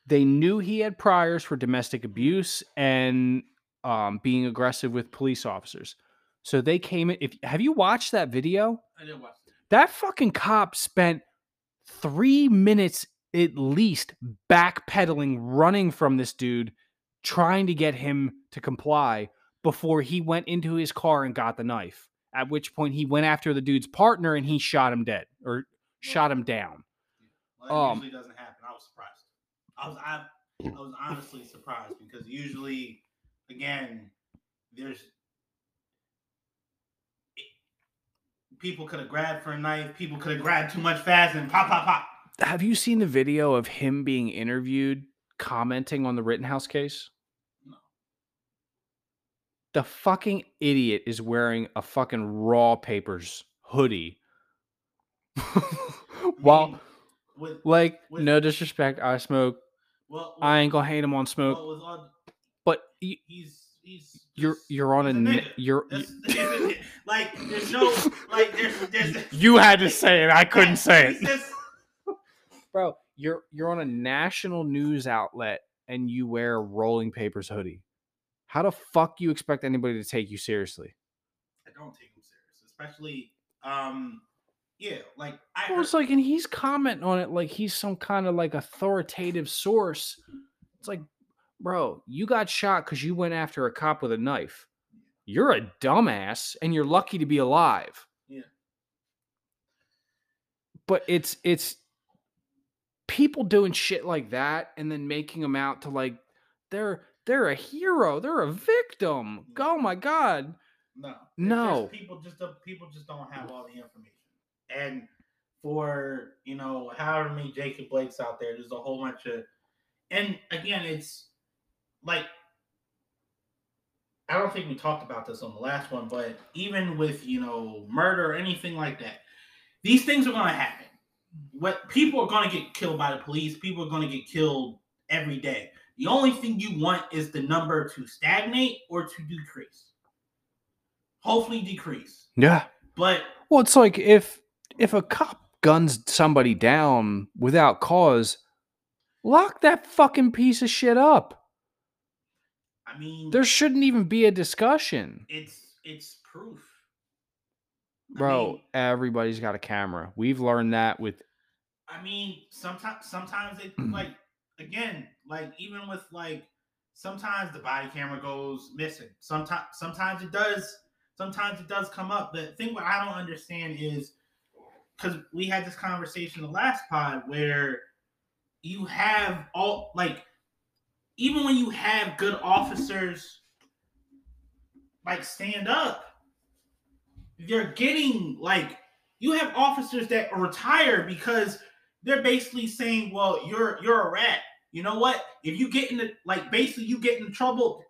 They knew he had priors for domestic abuse and um, being aggressive with police officers. So they came in if have you watched that video? I didn't watch it. that fucking cop spent three minutes at least backpedaling, running from this dude, trying to get him to comply before he went into his car and got the knife. At which point he went after the dude's partner and he shot him dead or shot him down. Well, Um, usually doesn't happen. I was surprised. I was I, I was honestly surprised because usually, again, there's people could have grabbed for a knife. People could have grabbed too much fast and pop, pop, pop. Have you seen the video of him being interviewed commenting on the Rittenhouse case? The fucking idiot is wearing a fucking raw papers hoodie. While mean, with like with- no disrespect, I smoke. well, I ain't gonna hate him on smoke, well, all, but y- he's he's You're you're on a nigga. you're like there's no like there's there's you had to say it. I couldn't say it, just- bro. You're you're on a national news outlet and you wear a rolling papers hoodie. How the fuck you expect anybody to take you seriously? I don't take him serious, especially um yeah, like I Well, heard, it's like, and he's commenting on it like he's some kind of like authoritative source. It's like, bro, you got shot because you went after a cop with a knife. You're a dumbass, and you're lucky to be alive. Yeah. But it's it's people doing shit like that and then making them out to like they're they're a hero, they're a victim. Yeah. Oh my god. no, It's just No. people just don't, people just don't have all the information, and for you know however many Jacob Blakes out there, there's a whole bunch of, and again, it's like I don't think we talked about this on the last one, but even with you know murder or anything like that, these things are going to happen. What people are going to get killed by the police. People are going to get killed every day. The only thing you want is the number to stagnate or to decrease. Hopefully, decrease. Yeah. But Well, it's like if if a cop guns somebody down without cause, lock that fucking piece of shit up. I mean, There shouldn't even be a discussion. it's it's proof, I Bro, mean- everybody's got a camera. We've learned that with I mean, sometimes sometimes it like again, like even with like sometimes the body camera goes missing. Sometimes sometimes it does. Sometimes it does come up. The thing what I don't understand is because we had this conversation the last pod where you have all like even when you have good officers like stand up, they're getting like you have officers that retire because they're basically saying, "Well, you're you're a rat. You know what? If you get in the like, basically you get in trouble.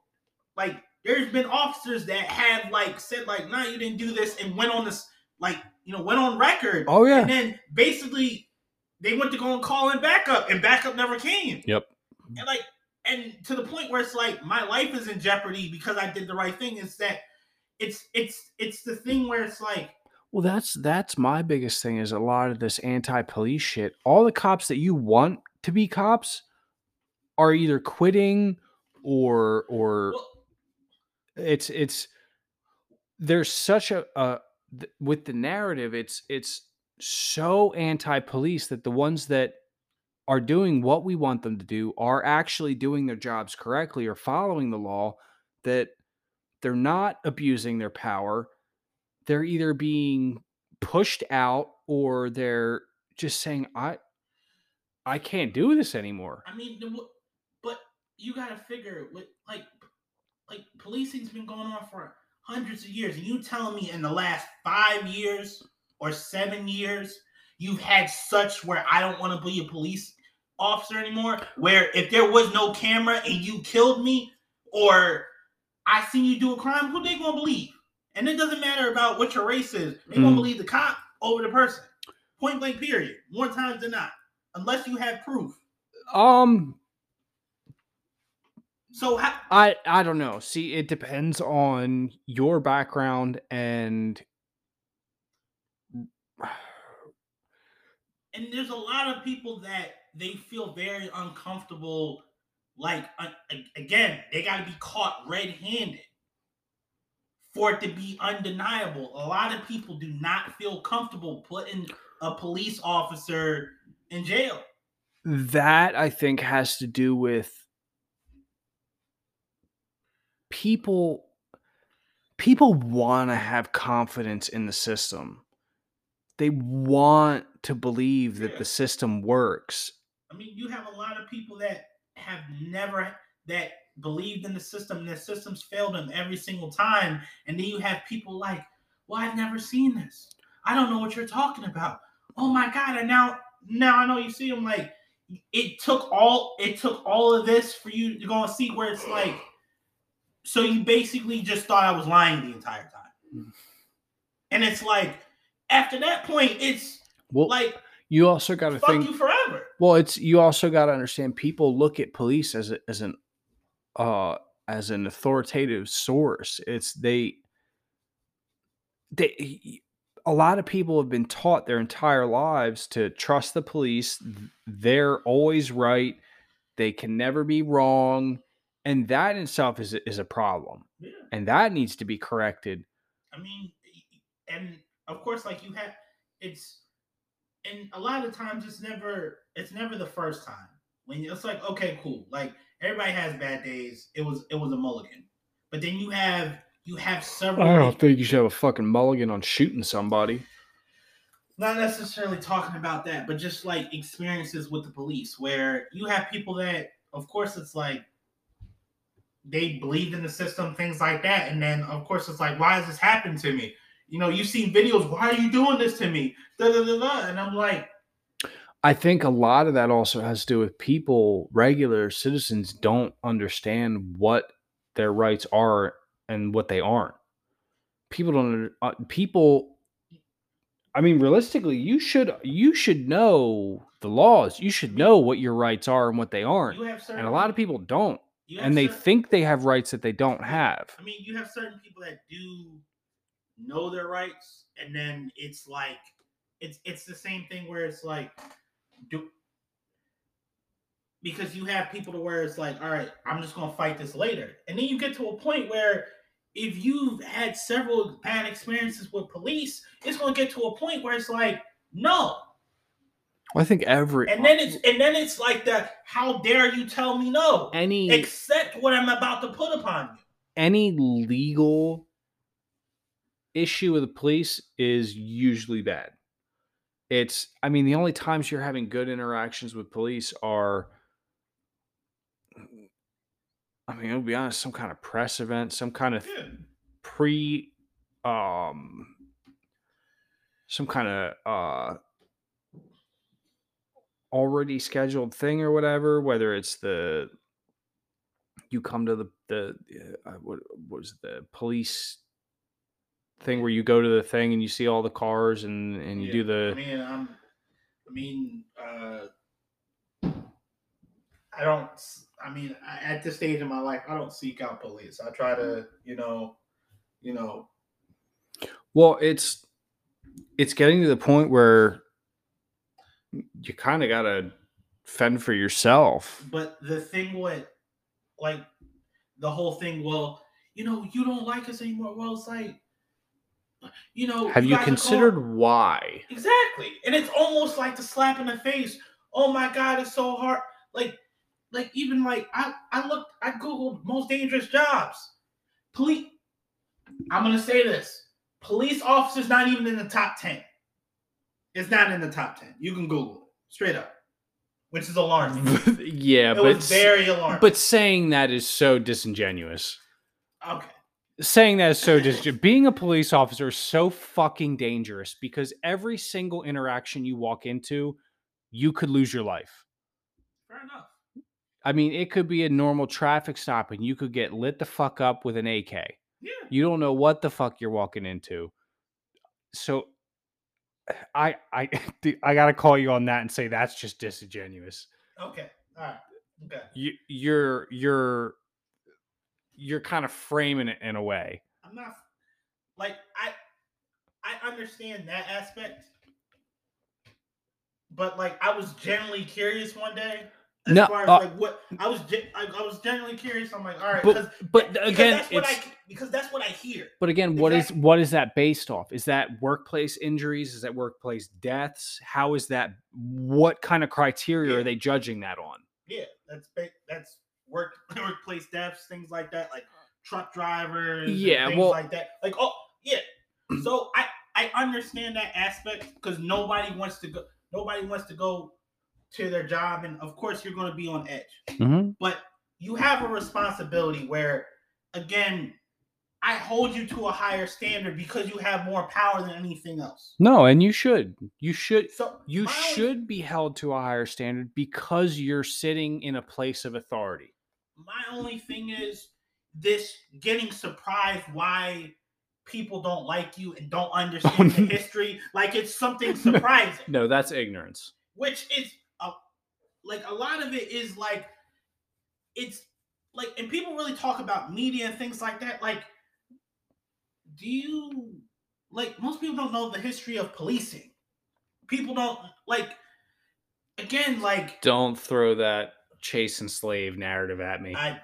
Like, there's been officers that have like said like, "Nah, you didn't do this," and went on this like, you know, went on record, Oh yeah. and then basically they went to go and call in backup, and backup never came. Yep. And like, and to the point where it's like my life is in jeopardy because I did the right thing. Is that it's it's it's the thing where it's like Well, that's that's my biggest thing is a lot of this anti-police shit. All the cops that you want to be cops are either quitting or or well, it's it's there's such a, a th- with the narrative it's it's so anti-police that the ones that are doing what we want them to do are actually doing their jobs correctly or following the law that they're not abusing their power. They're either being pushed out or they're just saying i i can't do this anymore. I mean, the, w- but you got to figure with like, like policing's been going on for hundreds of years, and you telling me in the last five years or seven years you've had such where I don't want to be a police officer anymore. Where if there was no camera and you killed me, or I seen you do a crime, who they gonna believe? And it doesn't matter about what your race is; they gonna Mm. believe the cop over the person. Point blank, period. More times than not, unless you have proof. um So how, I I don't know. See, it depends on your background and and there's a lot of people that they feel very uncomfortable like uh, again they got to be caught red-handed for it to be undeniable a lot of people do not feel comfortable putting a police officer in jail that I think has to do with people people want to have confidence in the system. They want to believe that Yeah. the system works. i mean you have a lot of people that have never that believed in the system and the system's failed them every single time and then you have people like well i've never seen this i don't know what you're talking about oh my god and now now i know you see them like it took all it took all of this for you to go and see where it's like so you basically just thought i was lying the entire time and it's like after that point it's Well, like you also got to think you forever Well, it's you also got to understand people look at police as a, as an uh as an authoritative source. It's they they a lot of people have been taught their entire lives to trust the police. They're always right. They can never be wrong. And that in itself is a, is a problem. Yeah. And that needs to be corrected. I mean, and of course, like you have, it's, and a lot of times it's never, it's never the first time when it's like, okay, cool. Like everybody has bad days. It was, it was a mulligan, but then you have, you have several. I don't think you should have a fucking mulligan on shooting somebody. not necessarily talking about that, but just like experiences with the police where you have people that, of course, it's like they believe in the system, things like that. And then, of course, it's like, why has this happened to me? You know, you've seen videos, why are you doing this to me? Da, da, da, da. And I'm like, I think a lot of that also has to do with people, regular citizens, don't understand what their rights are and what they aren't. People don't. Uh, people. I mean, realistically, you should you should know the laws. You should know what your rights are and what they aren't. you have certain And a lot of people don't, and they certain- think they have rights that they don't have. I mean, you have certain people that do know their rights, and then it's like it's it's the same thing where it's like do because you have people to where it's like, all right, I'm just gonna fight this later, and then you get to a point where if you've had several bad experiences with police, it's gonna get to a point where it's like, no, I think every and then it's and then it's like the how dare you tell me no, any accept what I'm about to put upon you. any legal issue with the police is usually bad. It's, I mean, the only times you're having good interactions with police are, I mean, I'll be honest, some kind of press event, some kind of Yeah. pre, um, some kind of, uh, already scheduled thing or whatever, whether it's the, you come to the, the, uh, what what was the police thing where you go to the thing and you see all the cars and, and you Yeah, do the, I mean, I'm. I mean, uh, I don't. I mean, I, at this stage in my life, I don't seek out police. I try to, you know, you know, Well, it's it's getting to the point where you kind of got to fend for yourself. but the thing with, like, the whole thing. Well, you know, you don't like us anymore. Well, it's like, you know, Have you calling- considered why? Exactly. And it's almost like the slap in the face. Oh my god, it's so hard. Like, like even like I I looked, I googled most dangerous jobs. Police. I'm gonna say this: police officers not even in the top ten. It's not in the top ten. You can Google it straight up, which is alarming. yeah, it but was very alarming. but saying that is so disingenuous. okay, Saying that is so dis- being a police officer is so fucking dangerous because every single interaction you walk into, you could lose your life. fair enough. I mean, it could be a normal traffic stop and you could get lit the fuck up with an AK. Yeah, You don't know what the fuck you're walking into. So I I I got to call you on that and say that's just disingenuous. okay, all right, okay. You you're you're you're kind of framing it in a way. I'm not like I I understand that aspect, but like I was genuinely curious one day. As No, far as uh, like what I was, I, I was genuinely curious. I'm like, all right, But- because, But because again, that's what it's I because that's what I hear. but again, what is Exactly. what is that based off? Is that workplace injuries? Is that workplace deaths? How is that? What kind of criteria Yeah. are they judging that on? Yeah, that's ba- that's work workplace deaths, things like that, like truck drivers, Yeah, things well- like that. Like, oh yeah. So I I understand that aspect because nobody wants to go. Nobody wants to go to their job, and of course you're going to be on edge. Mm-hmm. But you have a responsibility where, again, I hold you to a higher standard because you have more power than anything else. No, and you should. You should. So You my should be held to a higher standard because you're sitting in a place of authority. my only thing is this getting surprised why people don't like you and don't understand the history like it's something surprising No, that's ignorance. which is like a lot of it is like it's like, and people really talk about media and things like that. Like, do you like most people don't know the history of policing? People don't like. Again, like Don't throw that chase and slave narrative at me. I,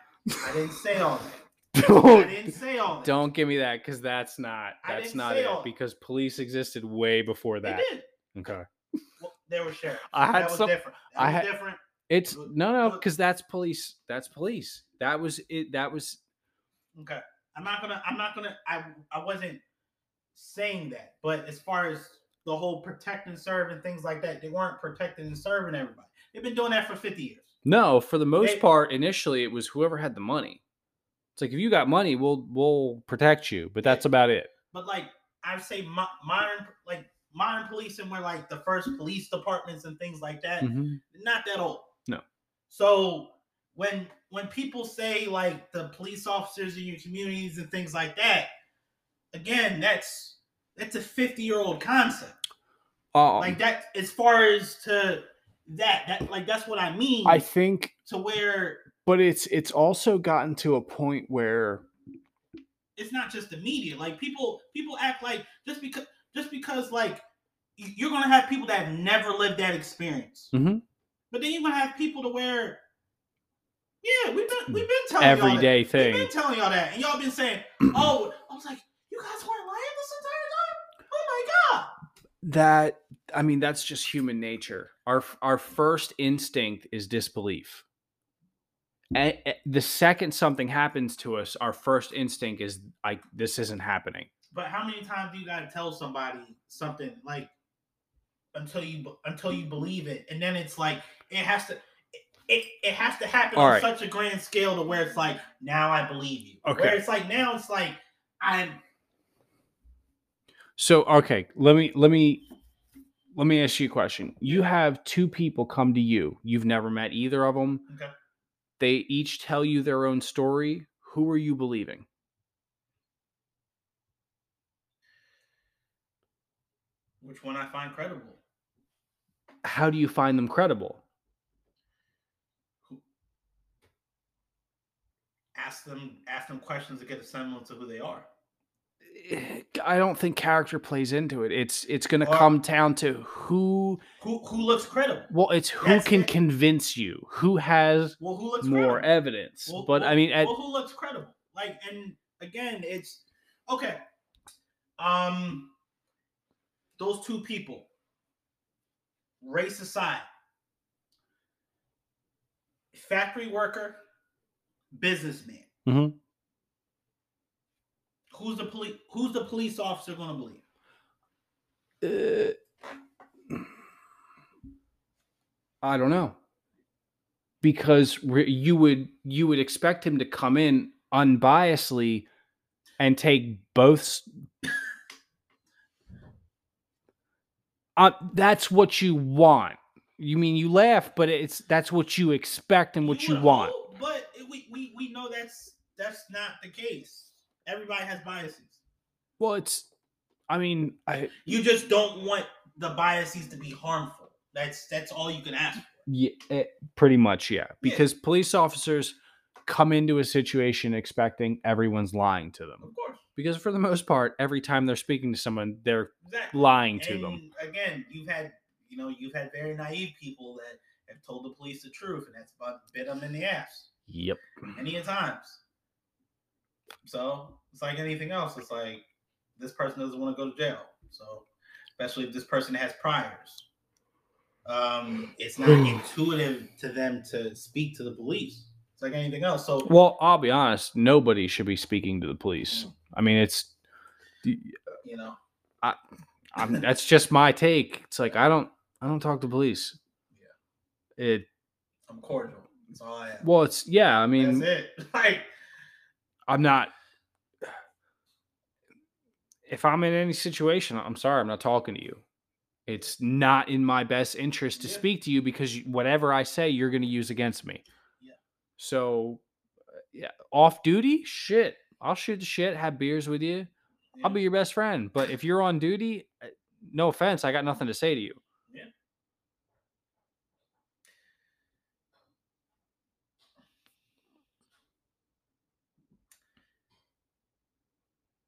I didn't say all that. I don't didn't say all that. don't give me that because that's not that's didn't it because police existed way before that. did. Okay. They were sheriffs. I had that was some- different. That I was had- different. It's no no because that's police. That's police. That was it. That was Okay. I'm not gonna. I'm not gonna. I. I wasn't saying that. But as far as the whole protect and serve and things like that, they weren't protecting and serving everybody. They've been doing that for 50 years. no. For the most They- part, initially it was whoever had the money. It's like if you got money, we'll we'll protect you, but that's about it. But like I say, mo- modern like modern policing were like the first police departments and things like that. Mhm. Not that old. No. So when when people say like the police officers in your communities and things like that, again, that's that's a 50 year old concept. Um, like that as far as to that that like that's what i mean I think, to where but it's it's also gotten to a point where it's not just the media like people people act like just because just because like you're gonna have people that have never lived that experience Mhm. but then you're gonna have people to where yeah we've been we've been telling y'all that. everyday we've thing. been telling y'all that and y'all been saying oh i was like you guys weren't lying this entire time oh my god that i mean that's just human nature our our first instinct is disbelief A- a- the second something happens to us our first instinct is like this isn't happening But how many times do you gotta tell somebody something like until you until you believe it, and then it's like it has to it, it has to happen All on right. such a grand scale to where it's like now I believe you. Okay. Where it's like now it's like I'm so okay let me let me let me ask you a question you have two people come to you you've never met either of them okay. they each tell you their own story who are you believing Which one I find credible? how do you find them credible Ask them ask them questions to get a semblance of who they are. I don't think character plays into it. It's it's going to come down to who. Who who looks credible? Well, it's who That's can it. convince you, who has Well, who looks more credible? evidence. Well, but I mean, at, well, who looks credible? Like, and again, it's okay. Um, those two people, race aside, factory worker, businessman. Mhm. Who's the police? Who's the police officer going to believe? uh, I don't know because you would you would expect him to come in unbiasedly and take both. Uh, that's what you want. You mean you laugh, but it's that's what you expect and what you would want. hope, but we, we we know that's that's not the case. Everybody has biases. Well, it's. I mean, I You just don't want the biases to be harmful. That's that's all you can ask for. yeah, eh, pretty much yeah. Because police officers come into a situation expecting everyone's lying to them. Of course. Because for the most part, every time they're speaking to someone, they're Exactly. lying to and them. Again, you've had you know you've had very naive people that have told the police the truth, and that's about bit them in the ass Yep. many a times. So it's like anything else. It's like this person doesn't want to go to jail. So especially if this person has priors, um, it's not intuitive to them to speak to the police. It's like anything else. So Well, I'll be honest. Nobody should be speaking to the police. I mean, it's you know, I'm, that's just my take. It's like I don't I don't talk to police. Yeah, it I'm cordial. That's all I am. well, it's yeah. I mean, that's it. Like I'm not. If I'm in any situation, I'm sorry, I'm not talking to you. It's not in my best interest to Yeah. speak to you because whatever I say, you're going to use against me. Yeah. So, yeah, off duty, shit, I'll shoot the shit, have beers with you. Yeah. I'll be your best friend. But if you're on duty, uh, no offense, I got nothing to say to you. Yeah.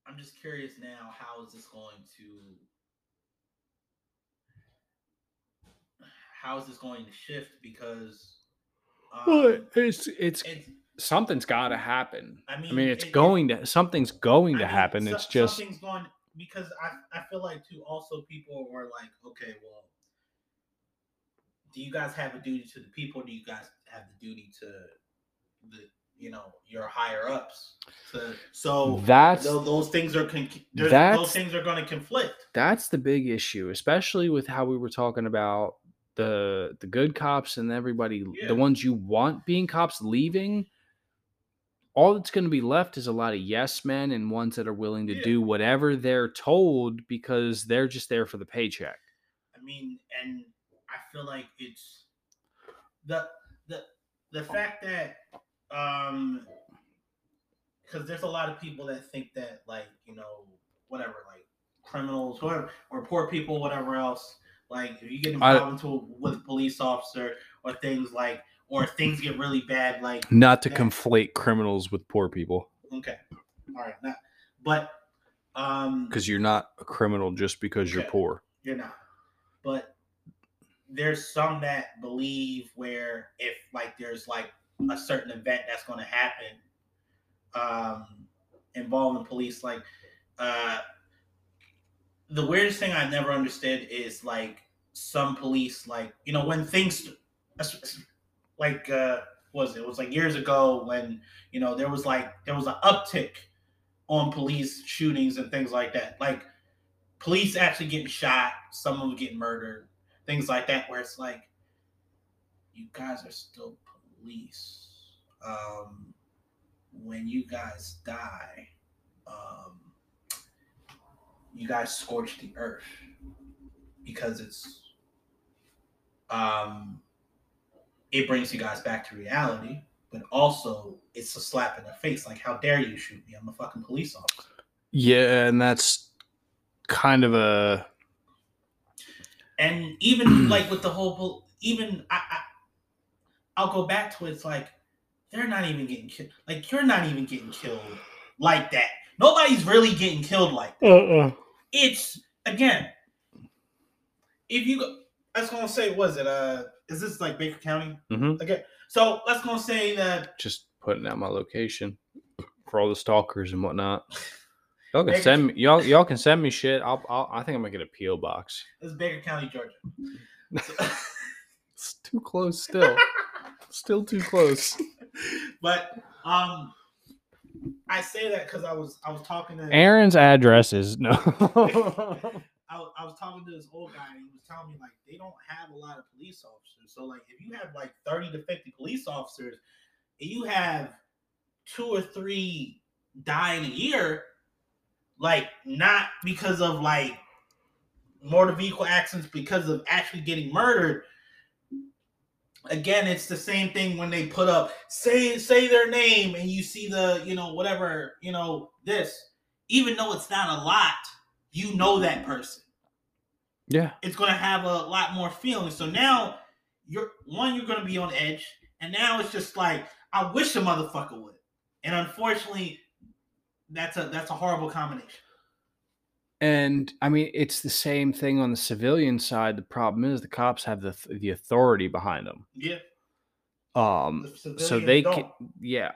I'm just curious now, how is this going to how is this going to shift? Because um, well, it's, it's it's something's got to mm. happen. I I mean, mean, it's it- going to something's going I to mean, happen. so- It's just something's going because I I feel like too. Also, people are like, okay, well, do you guys have a duty to the people? Do you guys have the duty to the you know your higher ups? To, so that's tho- those things are con- those things are going to conflict. that's the big issue, especially with how we were talking about the the good cops and everybody, Yeah. the ones you want being cops leaving. All that's going to be left is a lot of yes men and ones that are willing to Yeah. do whatever they're told because they're just there for the paycheck. I mean, and I feel like it's the the the fact that um because there's a lot of people that think that like you know whatever like criminals whatever or poor people whatever else like if you get I- involved into with a police officer or things like or things get really bad like Not to Yeah. conflate criminals with poor people okay all right not but um because you're not a criminal just because you're poor. You're not. But there's some that believe where if like there's like a certain event that's going to happen um involving police like uh the weirdest thing I never understood is like some police like you know when things like uh was it? it was like years ago when you know there was like there was an uptick on police shootings and things like that like police actually getting shot, some of them getting murdered, things like that, where it's like, you guys are still police. Um, when you guys die, um, you guys scorch the earth because it's um, it brings you guys back to reality, but also it's a slap in the face. Like, how dare you shoot me? I'm a fucking police officer. Yeah, and that's kind of a and even like with the whole even I, I i'll go back to it, it's like they're not even getting killed like you're not even getting killed like that nobody's really getting killed like that uh-uh. it's again if you go i was gonna say was it uh is this like baker county Mhm. okay so let's gonna say that just putting out my location for all the stalkers and whatnot. Y'all can Baker- send me y'all y'all can send me shit. I'll, I'll I think I'm gonna get a PO box. it's baker county georgia It's too close still. still too close. but um i say that because i was i was talking to Aaron's address is no. I, I was talking to this old guy and he was telling me like they don't have a lot of police officers. So like if you have like 30 to 50 police officers and you have two or three in a year, like not because of like motor vehicle accidents, because of actually getting murdered. Again, it's the same thing when they put up say say their name and you see the, you know, whatever, you know, this. Even though it's not a lot, you know that person. yeah. It's gonna have a lot more feelings. So now you're one, you're gonna be on edge, and now it's just like I wish the motherfucker would. And unfortunately, that's a that's a horrible combination. And I mean, it's the same thing on the civilian side. The problem is the cops have the the authority behind them. Yeah. Um, the so they don't. can, yeah.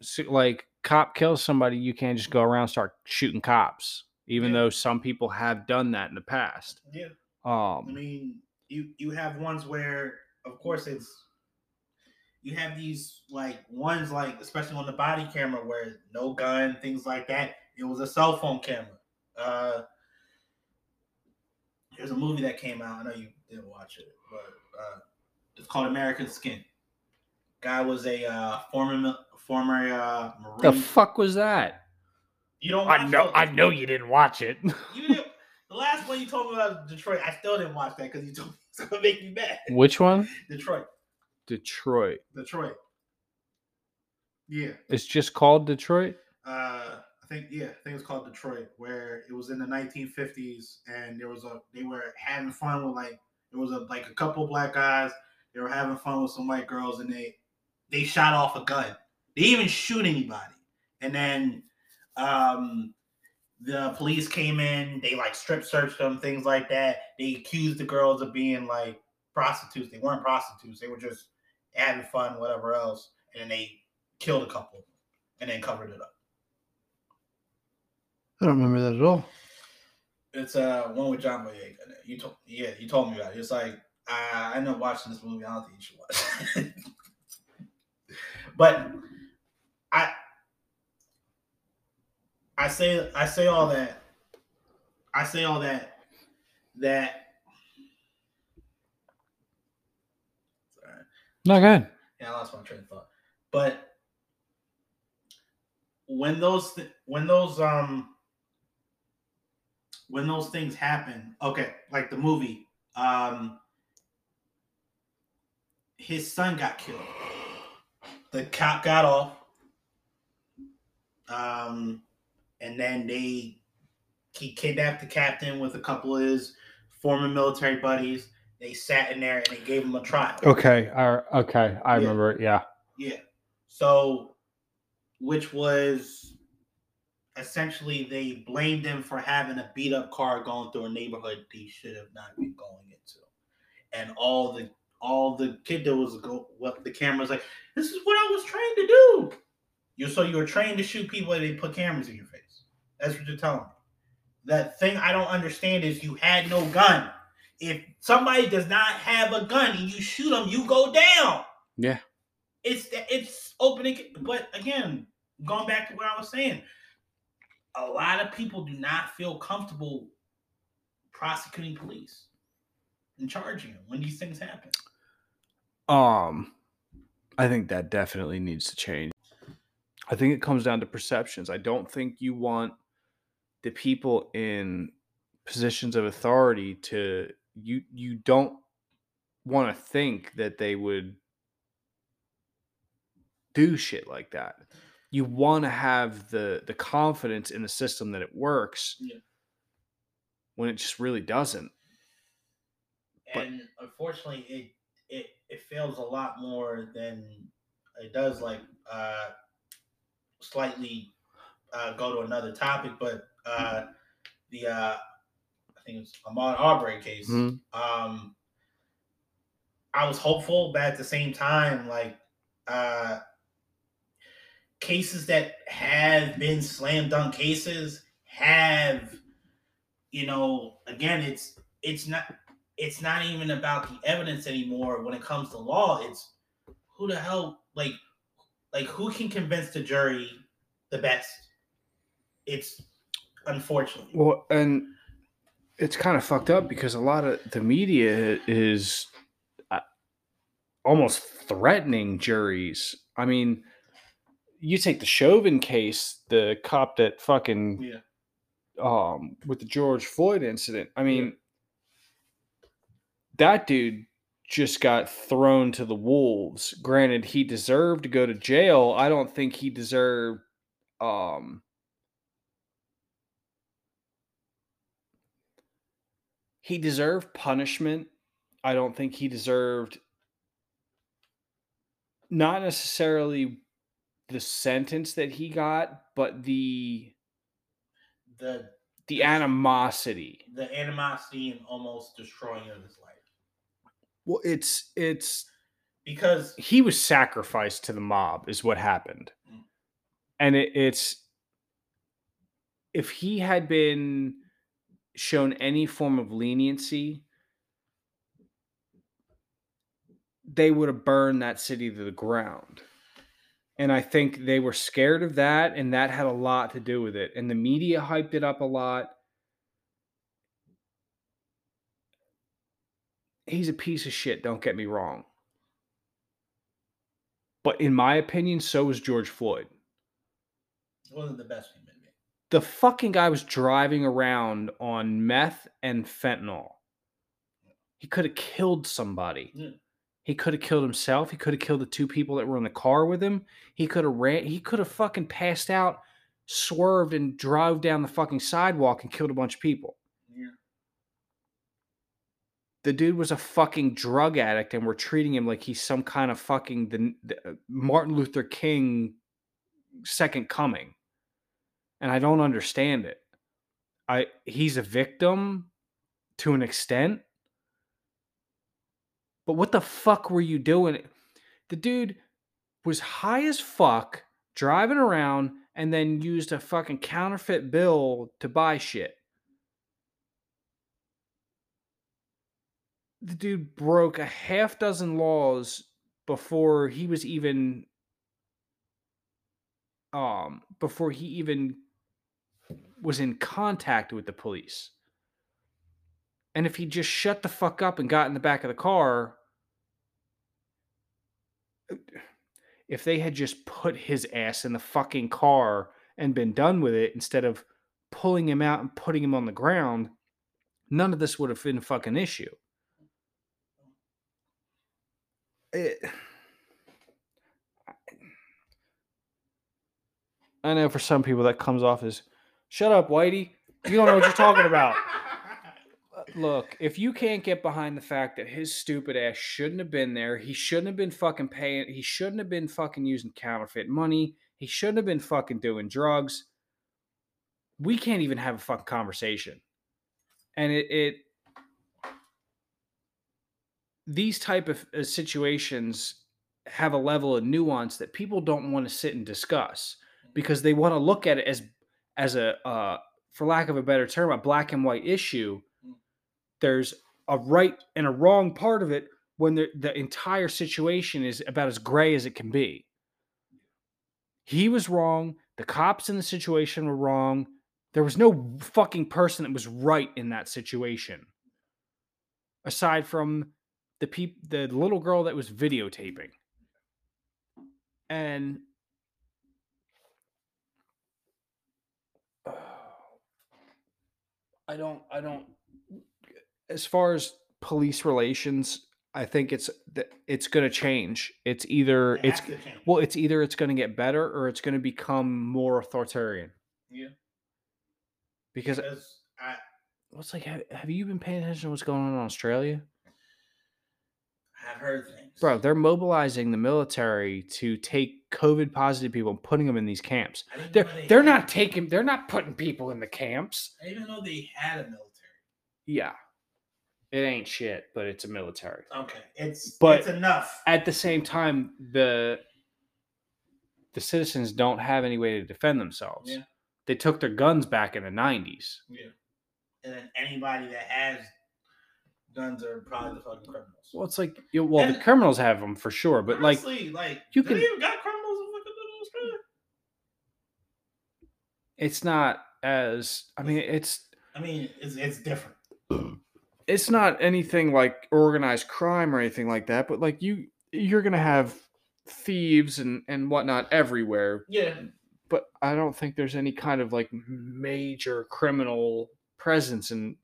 So, like, cop kills somebody, you can't just go around and start shooting cops, even Yeah. though some people have done that in the past. Yeah. I Um, mean, you you have ones where, of course, it's you have these like ones like especially on the body camera where no gun, things like that. It was a cell phone camera. Uh, there's a movie that came out. I know you didn't watch it, but uh, it's called American Skin. Guy was a uh, former former uh, marine. the fuck was that? You don't. I know, those? I know you didn't watch it. You didn't, the last one you told me about Detroit, I still didn't watch that because you told me it's gonna make me mad. Which one? Detroit. Detroit. Detroit. Yeah. It's just called Detroit. Uh I think yeah, I think it's called Detroit, where it was in the 1950s, and there was a they were having fun with like there was a like a couple black guys. They were having fun with some white girls, and they they shot off a gun. They didn't even shoot anybody, and then um the police came in, they like strip searched them, things like that. They accused the girls of being like prostitutes. They weren't prostitutes, they were just having fun, whatever else. And then they killed a couple and then covered it up. I don't remember that at all. It's uh one with John Boyega. You told yeah, you told me about it. It's like I end up watching this movie. I don't think you should watch. it. but I I say I say all that I say all that that sorry. Not good. Yeah, I lost my train of thought. But when those th- when those um when those things happen, okay, like the movie, um his son got killed. The cop got off. Um and then they he kidnapped the captain with a couple of his former military buddies. They sat in there and they gave him a trial. Okay. I, okay. I Yeah. remember it. Yeah. Yeah. So, which was essentially they blamed him for having a beat up car going through a neighborhood he should have not been going into, and all the all the kid that was go what the camera's like. This is what I was trained to do. You so you were trained to shoot people and they put cameras in your face. That's what you're telling me. That thing I don't understand is you had no gun. If somebody does not have a gun and you shoot them, you go down Yeah. it's it's opening but again going back to what i was saying a lot of people do not feel comfortable prosecuting police and charging them when these things happen Um, I think that definitely needs to change. I think it comes down to perceptions. I don't think you want the people in positions of authority to you you don't want to think that they would do shit like that. You want to have the the confidence in the system that it works. Yeah. When it just really doesn't. But- and unfortunately it it it fails a lot more than it does like uh slightly uh go to another topic but uh the uh i think it's Ahmaud Arbery case Mhm. um I was hopeful, but at the same time, like uh cases that have been slam dunk cases have, you know, again, it's it's not it's not even about the evidence anymore when it comes to law. It's who the hell like like who can convince the jury the best. It's unfortunately. Well, and it's kind of fucked up because a lot of the media is uh, almost threatening juries. I mean, you take the Chauvin case, the cop that fucking Yeah. um with the George Floyd incident. I mean, Yeah. that dude just got thrown to the wolves. Granted, he deserved to go to jail. I don't think he deserved um he deserved punishment. I don't think he deserved not necessarily the sentence that he got, but the The the animosity. the animosity and almost destroying of his life. Well, it's it's Because he was sacrificed to the mob is what happened Mm. and it, it's if he had been shown any form of leniency they would have burned that city to the ground and i think they were scared of that and that had a lot to do with it and the media hyped it up a lot he's a piece of shit don't get me wrong but in my opinion, so was George Floyd. he wasn't the best. The fucking guy was driving around on meth and fentanyl. He could have killed somebody. Yeah. He could have killed himself. He could have killed the two people that were in the car with him. He could have ran. He could have fucking passed out, swerved, and drove down the fucking sidewalk and killed a bunch of people. Yeah. the dude was a fucking drug addict and we're treating him like he's some kind of fucking the, the uh, Martin Luther King second coming. And I don't understand it. I he's a victim to an extent. But what the fuck were you doing? The dude was high as fuck driving around and then used a fucking counterfeit bill to buy shit. The dude broke a half dozen laws before he was even um before he even was in contact with the police. And if he just shut the fuck up and got in the back of the car, uh, if they had just put his ass in the fucking car and been done with it instead of pulling him out and putting him on the ground, none of this would have been a fucking issue. It, I know for some people that comes off as, shut up, Whitey. You don't know what you're talking about. Look, if you can't get behind the fact that his stupid ass shouldn't have been there, he shouldn't have been fucking paying, he shouldn't have been fucking using counterfeit money, he shouldn't have been fucking doing drugs. We can't even have a fucking conversation. And it, it these type of uh, situations have a level of nuance that people don't want to sit and discuss because they want to look at it as as a uh, for lack of a better term a black and white issue there's a right and a wrong part of it when the, the entire situation is about as gray as it can be. He was wrong. The cops in the situation were wrong. There was no fucking person that was right in that situation. Aside from the peop- the little girl that was videotaping. And I don't I don't as far as police relations, I think it's it's going to change. It's either It it's has to change. well, it's either it's going to get better or it's going to become more authoritarian. Yeah. Because Because I, what's like, have, have you been paying attention to what's going on in Australia, I've heard things. bro? They're mobilizing the military to take COVID positive people and putting them in these camps. They're they they're not taking. They're not putting people in the camps. I didn't even know they had a military. Yeah, it ain't shit, but it's a military. Okay, it's But- it's enough. at the same time the the citizens don't have any way to defend themselves Yeah. they took their guns back in the 90s Yeah. And then anybody that has guns are probably the fucking criminals. well it's like you well the And- criminals have them for sure but like Honestly, like you do can- they even got criminals in fucking Australia? it's not as i mean it's I mean, it's it's different. it's not anything like organized crime or anything like that but like you you're gonna have thieves and and whatnot everywhere Yeah. but i don't think there's any kind of like major criminal presence and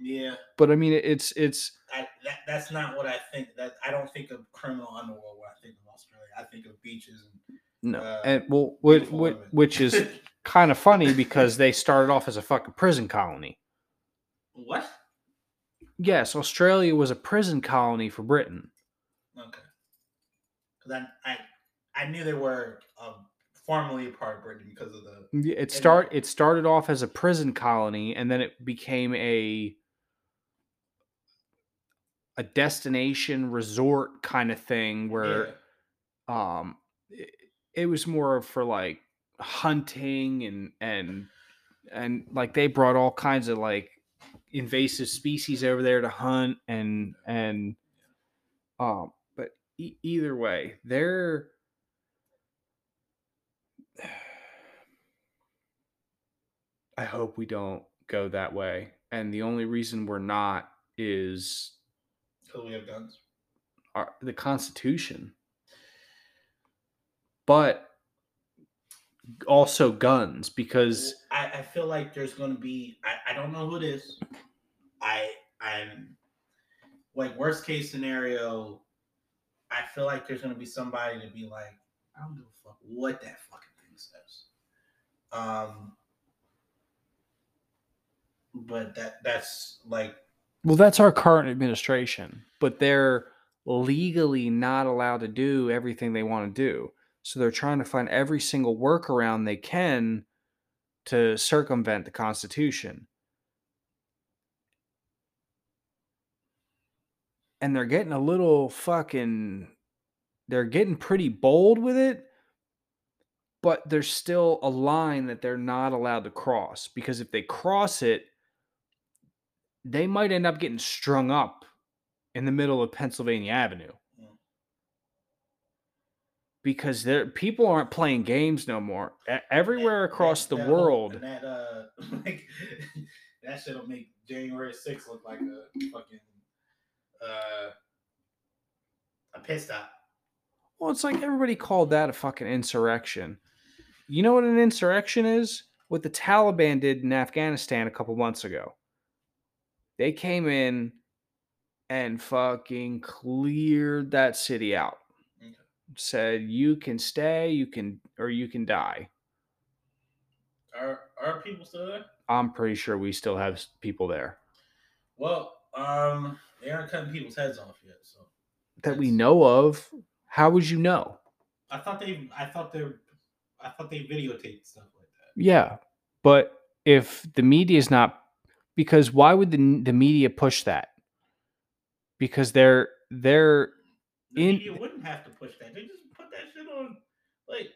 Yeah. but i mean it's it's I, that, that's not what I think. That I don't think of criminal underworld when I think of Australia. I think of beaches and No, uh, and well, which, which, is kind of funny because they started off as a fucking prison colony. what? Yes, Australia was a prison colony for Britain. Okay. Because I, I I knew they were um, formerly a part of Britain because of the It start it started off as a prison colony, and then it became a a destination resort kind of thing where yeah. um it, it was more for like hunting and and and like they brought all kinds of like invasive species over there to hunt and and um but e- either way they're I hope we don't go that way and the only reason we're not is because we have guns. our, the constitution but also guns because I, I feel like there's going to be. I, I don't know who it is. I I'm like worst case scenario. I feel like there's going to be somebody to be like, I don't give a fuck what that fucking thing says. Um, but that that's like well that's our current administration but they're legally not allowed to do everything they want to do so they're trying to find every single workaround they can to circumvent the Constitution. And they're getting a little fucking they're getting pretty bold with it, but there's still a line that they're not allowed to cross because if they cross it, they might end up getting strung up in the middle of Pennsylvania Avenue. Mm. Because there people aren't playing games no more. Everywhere That- across that- the that world, that uh, like that shit'll make January 6th look like a fucking uh a pit stop. well, it's like everybody called that a fucking insurrection. You know what an insurrection is? What the Taliban did in Afghanistan a couple months ago. They came in and fucking cleared that city out. Okay. Said you can stay, you can or you can die. Are are people still there? I'm pretty sure we still have people there Well, um, they aren't cutting people's heads off yet. So that we know of. How would you know? I thought they, I thought they, I thought they videotaped stuff like that. Yeah, but if the media is not, because why would the the media push that? Because they're they're The In- media wouldn't have to push that. They just put that shit on, like.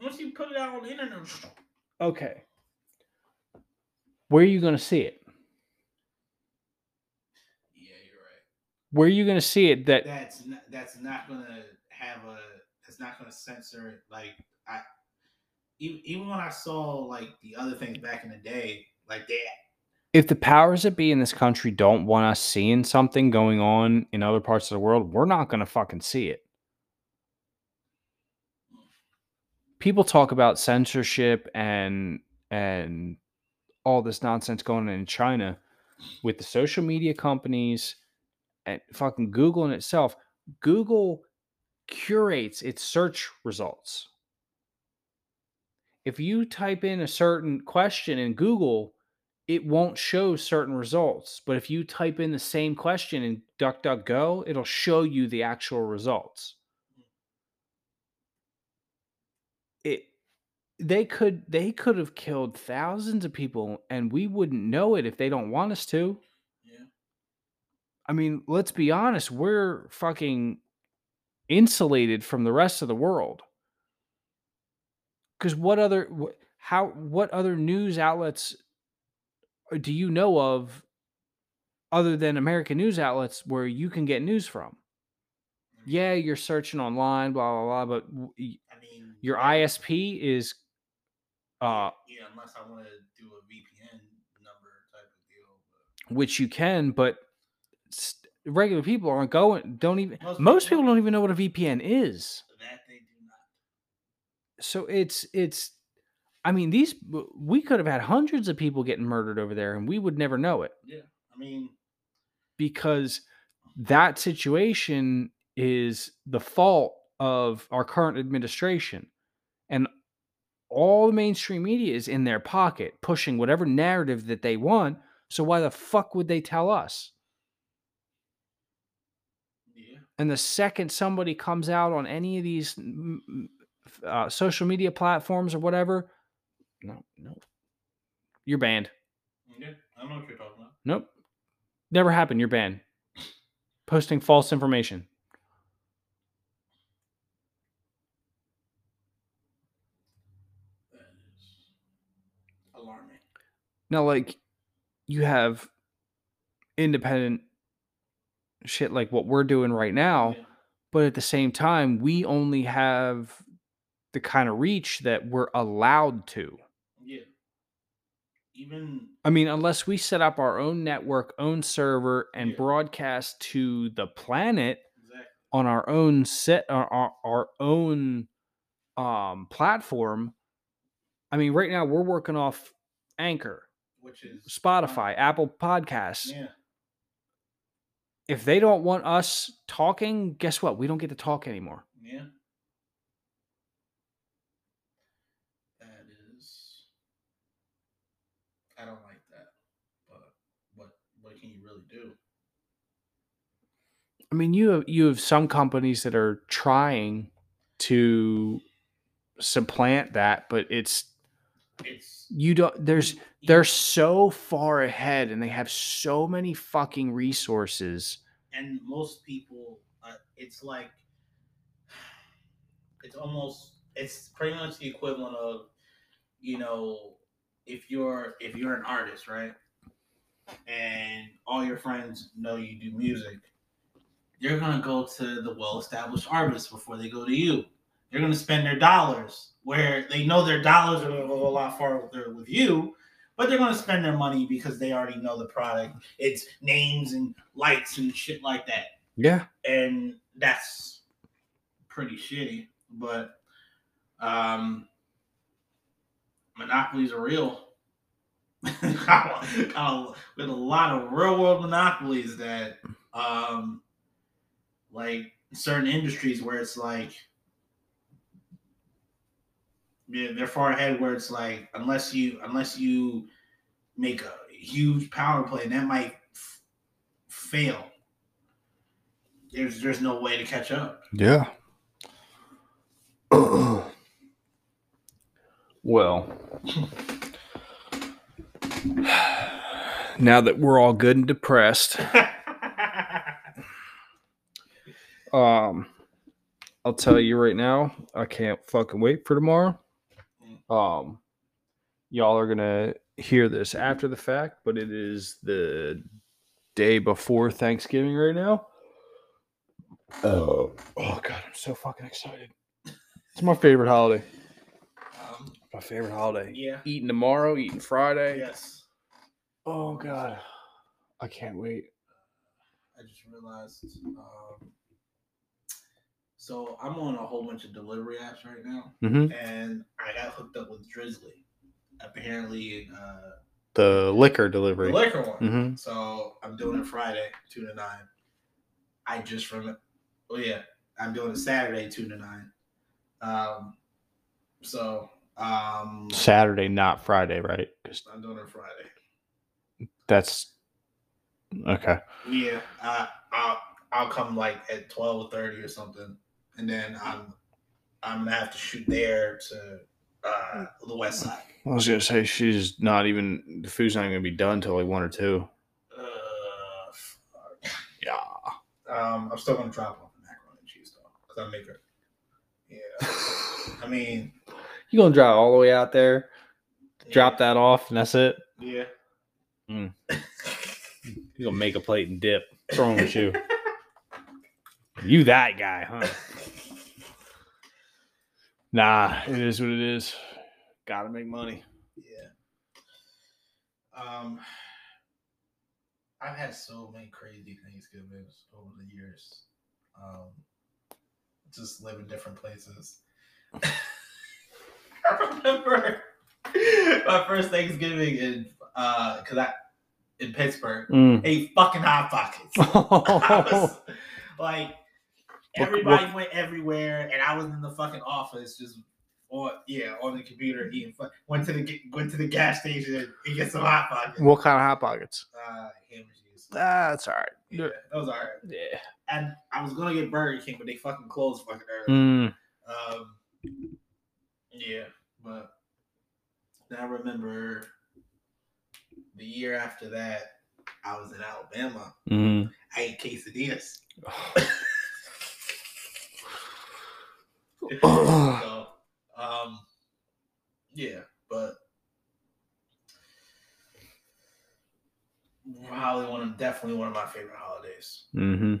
Once you put it out on the internet, okay. Where are you going to see it? yeah, you're right. Where are you going to see it? That That's not, that's not gonna have a. That's not gonna censor it. Like I, even, even when I saw like the other things back in the day, like that. if the powers that be in this country don't want us seeing something going on in other parts of the world, we're not going to fucking see it. People talk about censorship and and all this nonsense going on in China with the social media companies and fucking Google in itself. Google curates its search results. If you type in a certain question in Google, it won't show certain results. But if you type in the same question in DuckDuckGo, it'll show you the actual results. Hmm. It they could they could have killed thousands of people and we wouldn't know it if they don't want us to. Yeah. I mean, let's be honest, we're fucking insulated from the rest of the world. Cuz what other wh- how what other news outlets uh, do you know of other than American news outlets where you can get news from? Yeah, you're searching online, blah blah blah, but w- I mean, your that- ISP is uh yeah, unless I want to do a VPN number type of deal. But which you can, but s- regular people aren't going don't even Most most people- people don't even know what a VPN is. that they do not. So it's it's I mean these we could have had hundreds of people getting murdered over there and we would never know it. Yeah, I mean, because that situation is the fault of our current administration and all the mainstream media is in their pocket pushing whatever narrative that they want. So why the fuck would they tell us? Yeah, And the second somebody comes out on any of these uh, social media platforms or whatever, no, no, you're banned. yeah. I know what you're talking about. Nope, never happened. You're banned. Posting false information. That is alarming. Now, like, you have independent shit like what we're doing right now, Yeah. but at the same time, we only have the kind of reach that we're allowed to. Yeah. Even I mean, unless we set up our own network, own server, and Yeah. broadcast to the planet exactly. on our own set, our, our, our own um, platform. I mean, right now we're working off Anchor, Which is Spotify, Apple Podcasts. Yeah. If they don't want us talking, guess what? We don't get to talk anymore. Yeah. That is. I don't like that, but what what can you really do? I mean, you have you have some companies that are trying to supplant that, but it's it's You don't. There's. They're so far ahead, and they have so many fucking resources. and most people uh, it's like it's almost it's pretty much the equivalent of you know if you're if you're an artist right and all your friends know you do music you're gonna go to the well-established artists before they go to you they're gonna spend their dollars where they know their dollars are gonna go a lot farther with you but they're gonna spend their money because they already know the product it's names and lights and shit like that Yeah. and that's pretty shitty. But um, monopolies are real. With a lot of real world monopolies that, um, like certain industries where it's like, yeah, they're far ahead. Where it's like, unless you unless you make a huge power play, that might f- fail there's there's no way to catch up. Yeah. well, now that we're all good and depressed, um, I'll tell you right now, I can't fucking wait for tomorrow. Um, y'all are gonna hear this after the fact, but it is the day before Thanksgiving right now. Oh, oh god, I'm so fucking excited. It's my favorite holiday. um, My favorite holiday. yeah. Eating tomorrow, eating Friday. Yes. Oh god. I can't wait. I just realized. Um, so I'm on a whole bunch of delivery apps right now, Mm-hmm. and I got hooked up with Drizzly. Apparently, uh, The liquor the delivery. liquor one. Mm-hmm. So I'm doing it Friday, two to nine. I just remember. Oh yeah, I'm doing it Saturday, two to nine. Um, so um, Saturday, not Friday, right? 'Cause I'm doing it Friday. that's okay. Yeah, uh, I'll I'll come like at twelve thirty or something, and then I'm I'm gonna have to shoot there to uh, the west side. I was gonna say she's not even the food's not gonna be done till like one or two. Uh, fuck. Yeah. um, I'm still gonna drop off the macaroni and cheese though, because I make it. Yeah, I mean, You gonna drive all the way out there, drop that off, and that's it. Yeah. Mm. You gonna make a plate and dip. What's wrong with you? You that guy, huh? Nah, it is what it is. Gotta make money. Yeah. Um, I've had so many crazy things Thanksgivings over the years. Um, just live in different places. I remember my first Thanksgiving in uh, cause I in Pittsburgh Mm. ate fucking hot pockets. I was, What- everybody went everywhere, and I was in the fucking office just on yeah on the computer eating. Went to the went to the gas station and get some hot pockets. what kind of hot pockets? Uh, ham and cheese. That's all right. Yeah, those are. Yeah. And I was gonna get Burger King, but they fucking closed fucking early. Mm. Um, yeah, but then I remember the year after that, I was in Alabama. Mm. I ate quesadillas. So, um, yeah, but probably one of definitely one of my favorite holidays. Mm-hmm.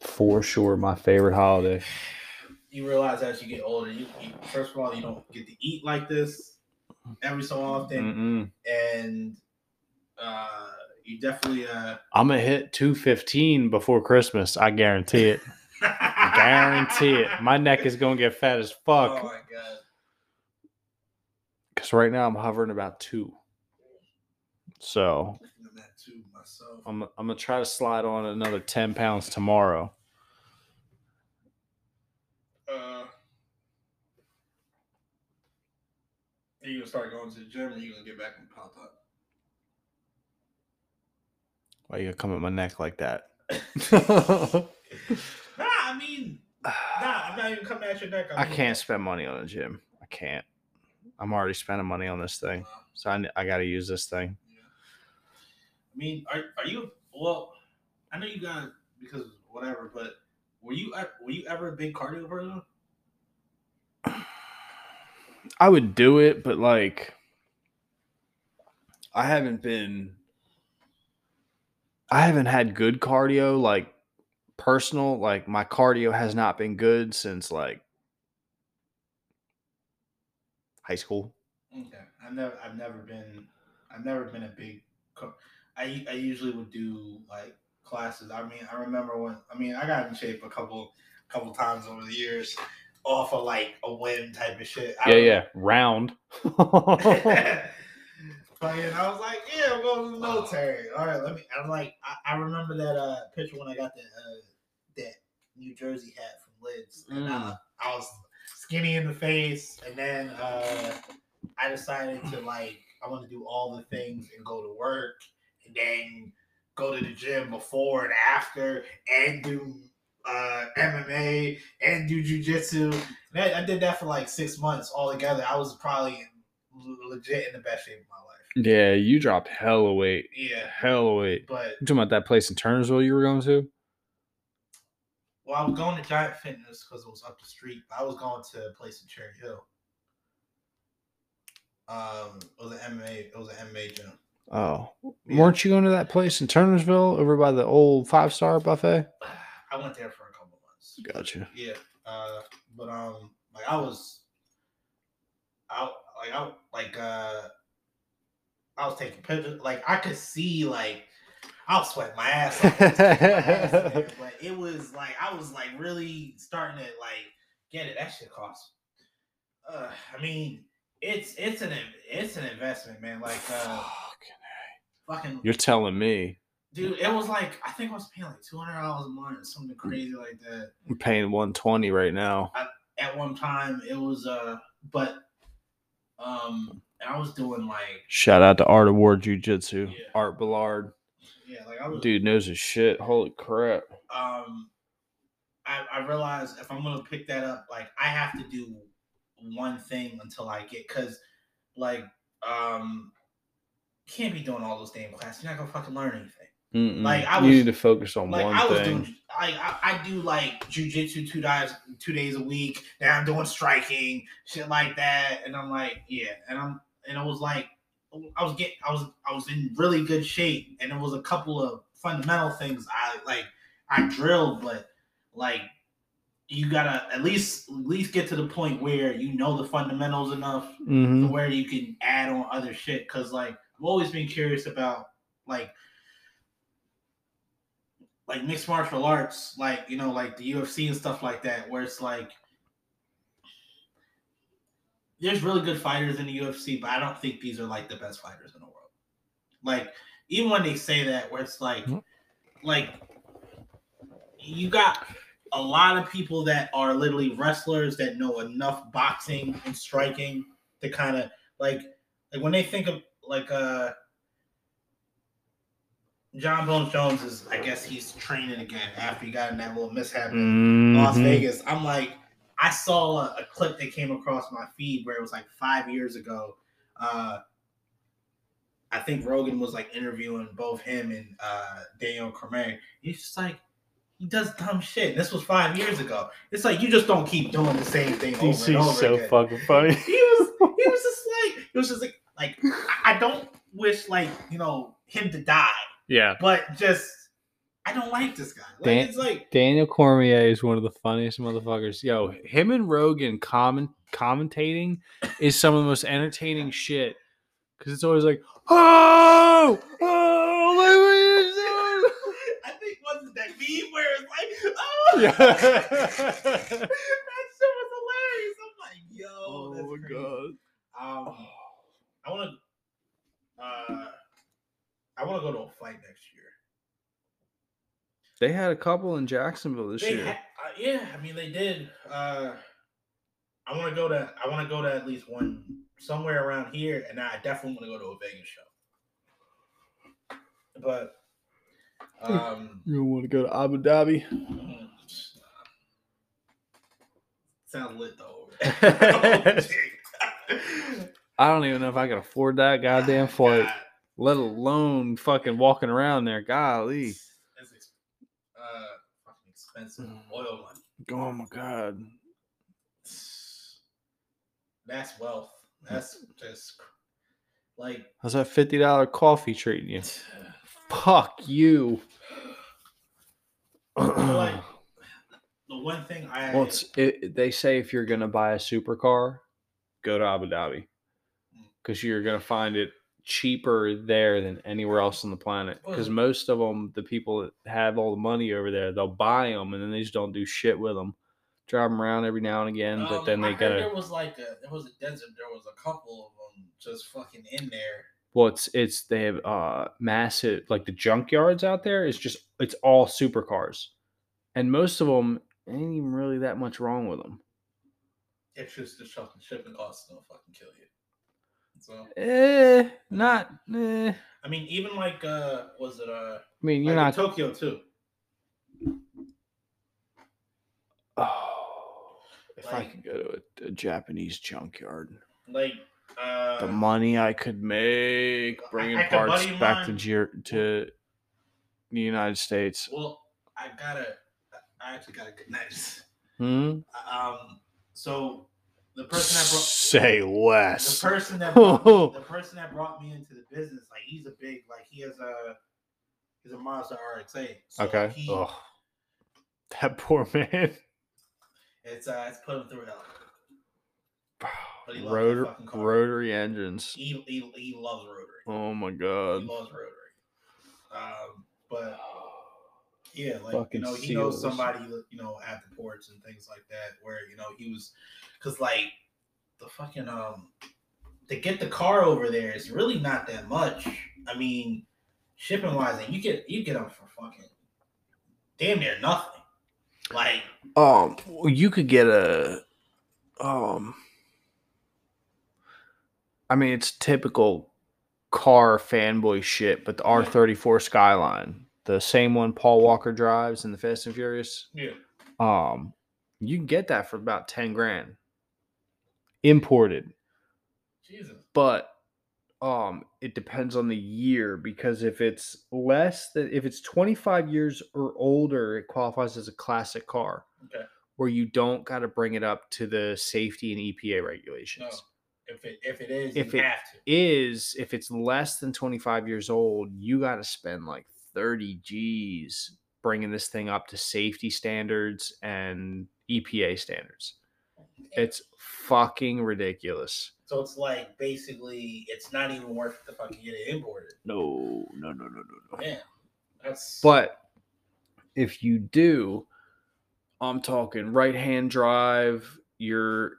For sure, my favorite holiday. You realize as you get older, you, you first of all you don't get to eat like this every so often, Mm-mm. and uh, you definitely uh, I'm gonna hit 215 before Christmas. I guarantee it. guarantee it. My neck is gonna get fat as Oh fuck. my god! Because right now I'm hovering about two. So I'm too. I'm I'm gonna try to slide on another 10 pounds tomorrow. Uh, you gonna start going to the gym, or you gonna get back and pop up? Why you gonna come at my neck like that? I mean, nah, I'm not even coming at your neck. I mean, can't spend money on a gym. I can't. I'm already spending money on this thing, so I, I got to use this thing. I mean, are are you? Well, I know you got because whatever, but were you were you ever a big cardio person? I would do it, but like I haven't been I haven't had good cardio like personal like my cardio has not been good since like high school. Okay, I've never I've never been I've never been a big. Co- I I usually would do like classes. I mean, I remember when I mean I got in shape a couple couple times over the years, off of like a whim type of shit. I Yeah, yeah, round. Fucking, I was like, yeah, I'm going to the military. All right, let me. I'm like, I, I remember that uh picture when I got the uh, New Jersey hat from Lids, and I, Mm. I was skinny in the face, and then uh I decided to like I want to do all the things and go to work, and then go to the gym before and after, and do uh MMA and do jujitsu. And I, I did that for like six months all together. I was probably legit in the best shape of my life. yeah, you dropped hella weight. Yeah, Hella weight. but You talking about that place in Turnersville you were going to? Well, I was going to Giant Fitness because it was up the street. I was going to a place in Cherry Hill. Um, it was an MMA. It was an MMA gym. Oh. Yeah. Weren't you going to that place in Turnersville over by the old five star buffet? I went there for a couple months. Gotcha. Yeah. Uh, but um, like I was, I like I like uh, I was taking pictures. Like I could see like I was sweating my ass off. I was taking my ass there, but it was like I was like really starting to like get it. That shit costs. Uh, I mean, it's it's an it's an investment, man. Like uh, fucking You're telling me dude, it was like I think I was paying like two hundred dollars a month, something crazy like that. I'm paying 120 right now. at one time it was uh but um I was doing like Shout out to Art Award Jiu Jitsu. Yeah. Art Ballard. Yeah like I was Dude knows his shit. Holy crap. um I, I realized if I'm gonna pick that up like I have to do one thing until I get because like um can't be doing all those damn classes you're not gonna fucking learn anything Mm-mm. Like, I you need to focus on like one I was thing. doing like I I do like jujitsu two days two days a week. Now I'm doing striking, shit like that. And I'm like, yeah. And I'm and it was like I was getting I was I was in really good shape. And it was a couple of fundamental things I like I drilled, but like you gotta at least at least get to the point where you know the fundamentals enough to Mhm. where you can add on other shit. Cause like I've always been curious about like like mixed martial arts, like you know, like the UFC and stuff like that, where it's like there's really good fighters in the UFC, but I don't think these are like the best fighters in the world. Like even when they say that, where it's like, Mhm. like you got a lot of people that are literally wrestlers that know enough boxing and striking to kind of like like when they think of like uh Jon Bones Jones is I guess he's training again after he got in that little mishap in Las Mhm. Vegas. I'm like I saw a, a clip that came across my feed where it was like five years ago. Uh I think Rogan was like interviewing both him and uh Daniel Cormier. He's just like he does dumb shit. This was five years ago. It's like you just don't keep doing the same thing over and over so again. fucking funny. He was he was just like it was just like like I don't wish like you know him to die, yeah. but just I don't like this guy. Like Dan- it's like Daniel Cormier is one of the funniest motherfuckers. Yo, him and Rogan comment commentating is some of the most entertaining shit. Cause it's always like, oh, oh, look I think wasn't that meme where it's like oh what he's that shit was hilarious. I'm like yo, oh that's my crazy. god. Um, I want to uh I want to go to a fight next year. They had a couple in Jacksonville this They year. ha- uh, yeah, I mean they did. Uh, I want to go to. I want to go to at least one somewhere around here, and I definitely want to go to a Vegas show. But um, you want to go to Abu Dhabi? sounds lit though. I don't even know if I can afford that goddamn flight, God. let alone fucking walking around there. Golly. It's ex- uh, fucking expensive Mm. oil money. Oh my god. That's wealth. That's just like How's that fifty dollar coffee treating you? Fuck you. like the one thing I Well, it's, it, they say if you're gonna buy a supercar, go to Abu Dhabi Mm. because you're gonna find it cheaper there than anywhere else on the planet. Because most of them, the people that have all the money over there, they'll buy them and then they just don't do shit with them. Drive them around every now and again, but Um, then they gotta. There was like a there was a desert. There was a couple of them just fucking in there. Well, it's it's they have uh massive like the junkyards out there is just it's all supercars, and most of them ain't even really that much wrong with them. It's just the shipping costs don't fucking kill you. So Eh, not. Eh. I mean, even like uh, was it uh, I mean, you're like not. Tokyo too? Oh, if I could go to a, a Japanese junkyard, Like uh, the money I could make bringing I parts back to mine- to the United States. well, I gotta, I actually got a good nice. Hmm? Um, so the person that brought Say the less. person that brought me, the person that brought me into the business, like he's a big, like he has a he's a Mazda RX-8. So okay. He, Ugh. That poor man. It's uh, it's put him through hell. But he Rotor, rotary engines. He he, he loves rotary. Oh my god. He god. loves rotary. Um, but yeah, like Fucking you know, he knows somebody you know at the ports and things like that. Where you know he was, cause like the fucking um to get the car over there is really not that much. I mean, shipping wise, and you get you get them for fucking damn near nothing. Like Um, you could get a, um, I mean, it's typical car fanboy shit, but the R thirty four Skyline, the same one Paul Walker drives in the Fast and Furious, yeah, um, you can get that for about ten grand, imported, Jesus. but um, it depends on the year because if it's less than if it's twenty five years or older, it qualifies as a classic car Okay. where you don't got to bring it up to the safety and EPA regulations. No. If it if it is, If you it have to. Is if it's less than 25 years old, you got to spend like 30 G's bringing this thing up to safety standards and EPA standards. It's fucking ridiculous. So it's like basically it's not even worth to fucking get it imported. No, no, no, no, no, no. Man, that's But if you do, I'm talking right hand drive, you're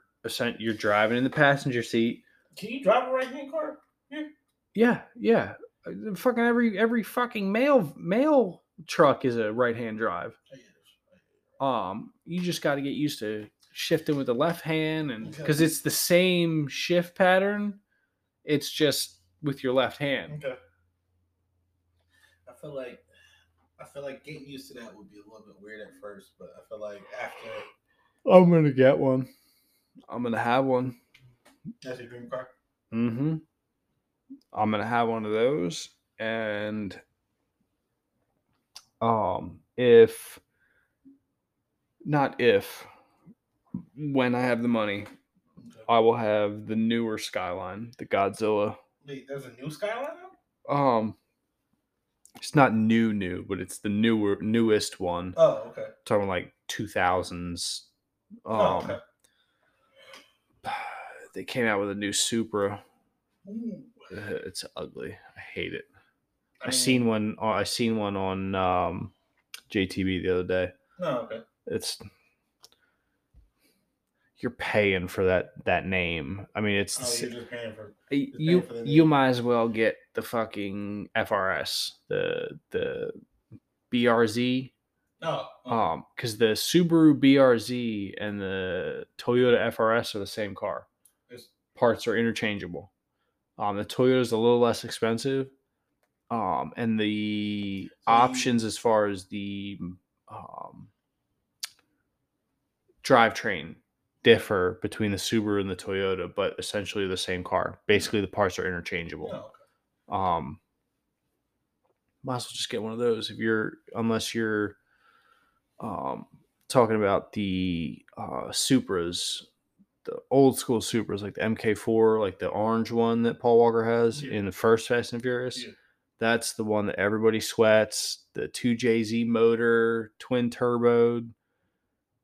you're driving in the passenger seat. can you drive a right hand car? Yeah, yeah. Uh, Fucking every every fucking mail mail truck is a right hand drive. Um, you just got to get used to shifting with the left hand, and Okay. because it's the same shift pattern, it's just with your left hand. Okay. I feel like I feel like getting used to that would be a little bit weird at first, but I feel like after I'm gonna get one. I'm gonna have one. that's your dream car. Mm-hmm. I'm gonna have one of those, and um, if not if when I have the money. I will have the newer Skyline, the Godzilla. Wait, there's a new Skyline now? Um, it's not new, new, but it's the newer, newest one. Oh, okay. Talking like two thousands. Um, oh, okay. they came out with a new Supra. Ooh. It's ugly. I hate it. I, mean, seen one. uh, I seen one on um, JTB the other day. No, okay. It's you're paying for that that name. I mean, it's Oh, you're just paying for. y- paying you for you might as well get the fucking FRS, the the BRZ, No. oh, um, because the Subaru BRZ and the Toyota FRS are the same car. it's- Parts are interchangeable. Um, the Toyota is a little less expensive, um, and the So you- options as far as the um, drivetrain differ between the Subaru and the Toyota, but essentially the same car. Basically, the parts are interchangeable. Oh, okay. Um, might as well just get one of those if you're unless you're um talking about the uh Supras, the old school Supras like the MK4, like the orange one that Paul Walker has Yeah. in the first Fast and Furious. Yeah. That's the one that everybody sweats. The two JZ motor, twin turbo,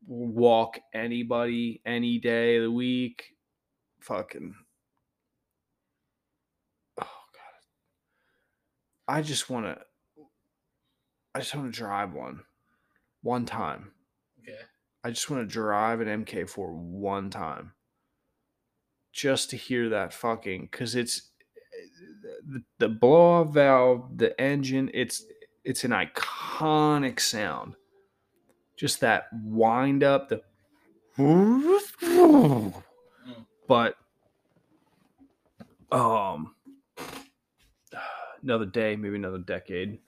walk anybody any day of the week. Fucking oh god. I just want to I just want to drive one one time. I just want to drive an MK4 one time. Just to hear that fucking cuz it's the, the blow off valve, the engine, it's it's an iconic sound. Just that wind up the but um another day, maybe another decade.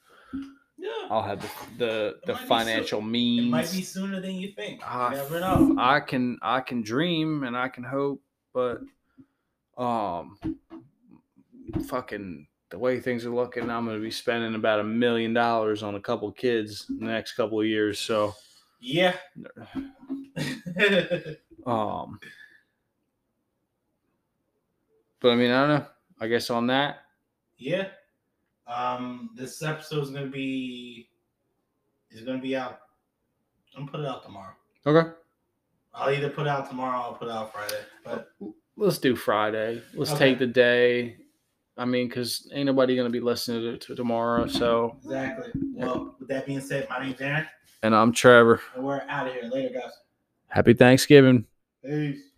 I'll have the the, the financial It means. might be sooner than you think. Ah, you never know. I can I can dream and I can hope, but um fucking the way things are looking, I'm gonna be spending about a million dollars on a couple kids in the next couple of years. So Yeah. um but I mean I don't know. I guess on that, yeah. Um, this episode is gonna be is gonna be out. I'm gonna put it out tomorrow. okay. I'll either put it out tomorrow or I'll put it out Friday. But Let's do Friday. Let's Okay. take the day. I mean, because ain't nobody gonna be listening to, to tomorrow. So, exactly. Well, with that being said, my name's Aaron, and I'm Trevor. and we're out of here. Later, guys. Happy Thanksgiving. Peace.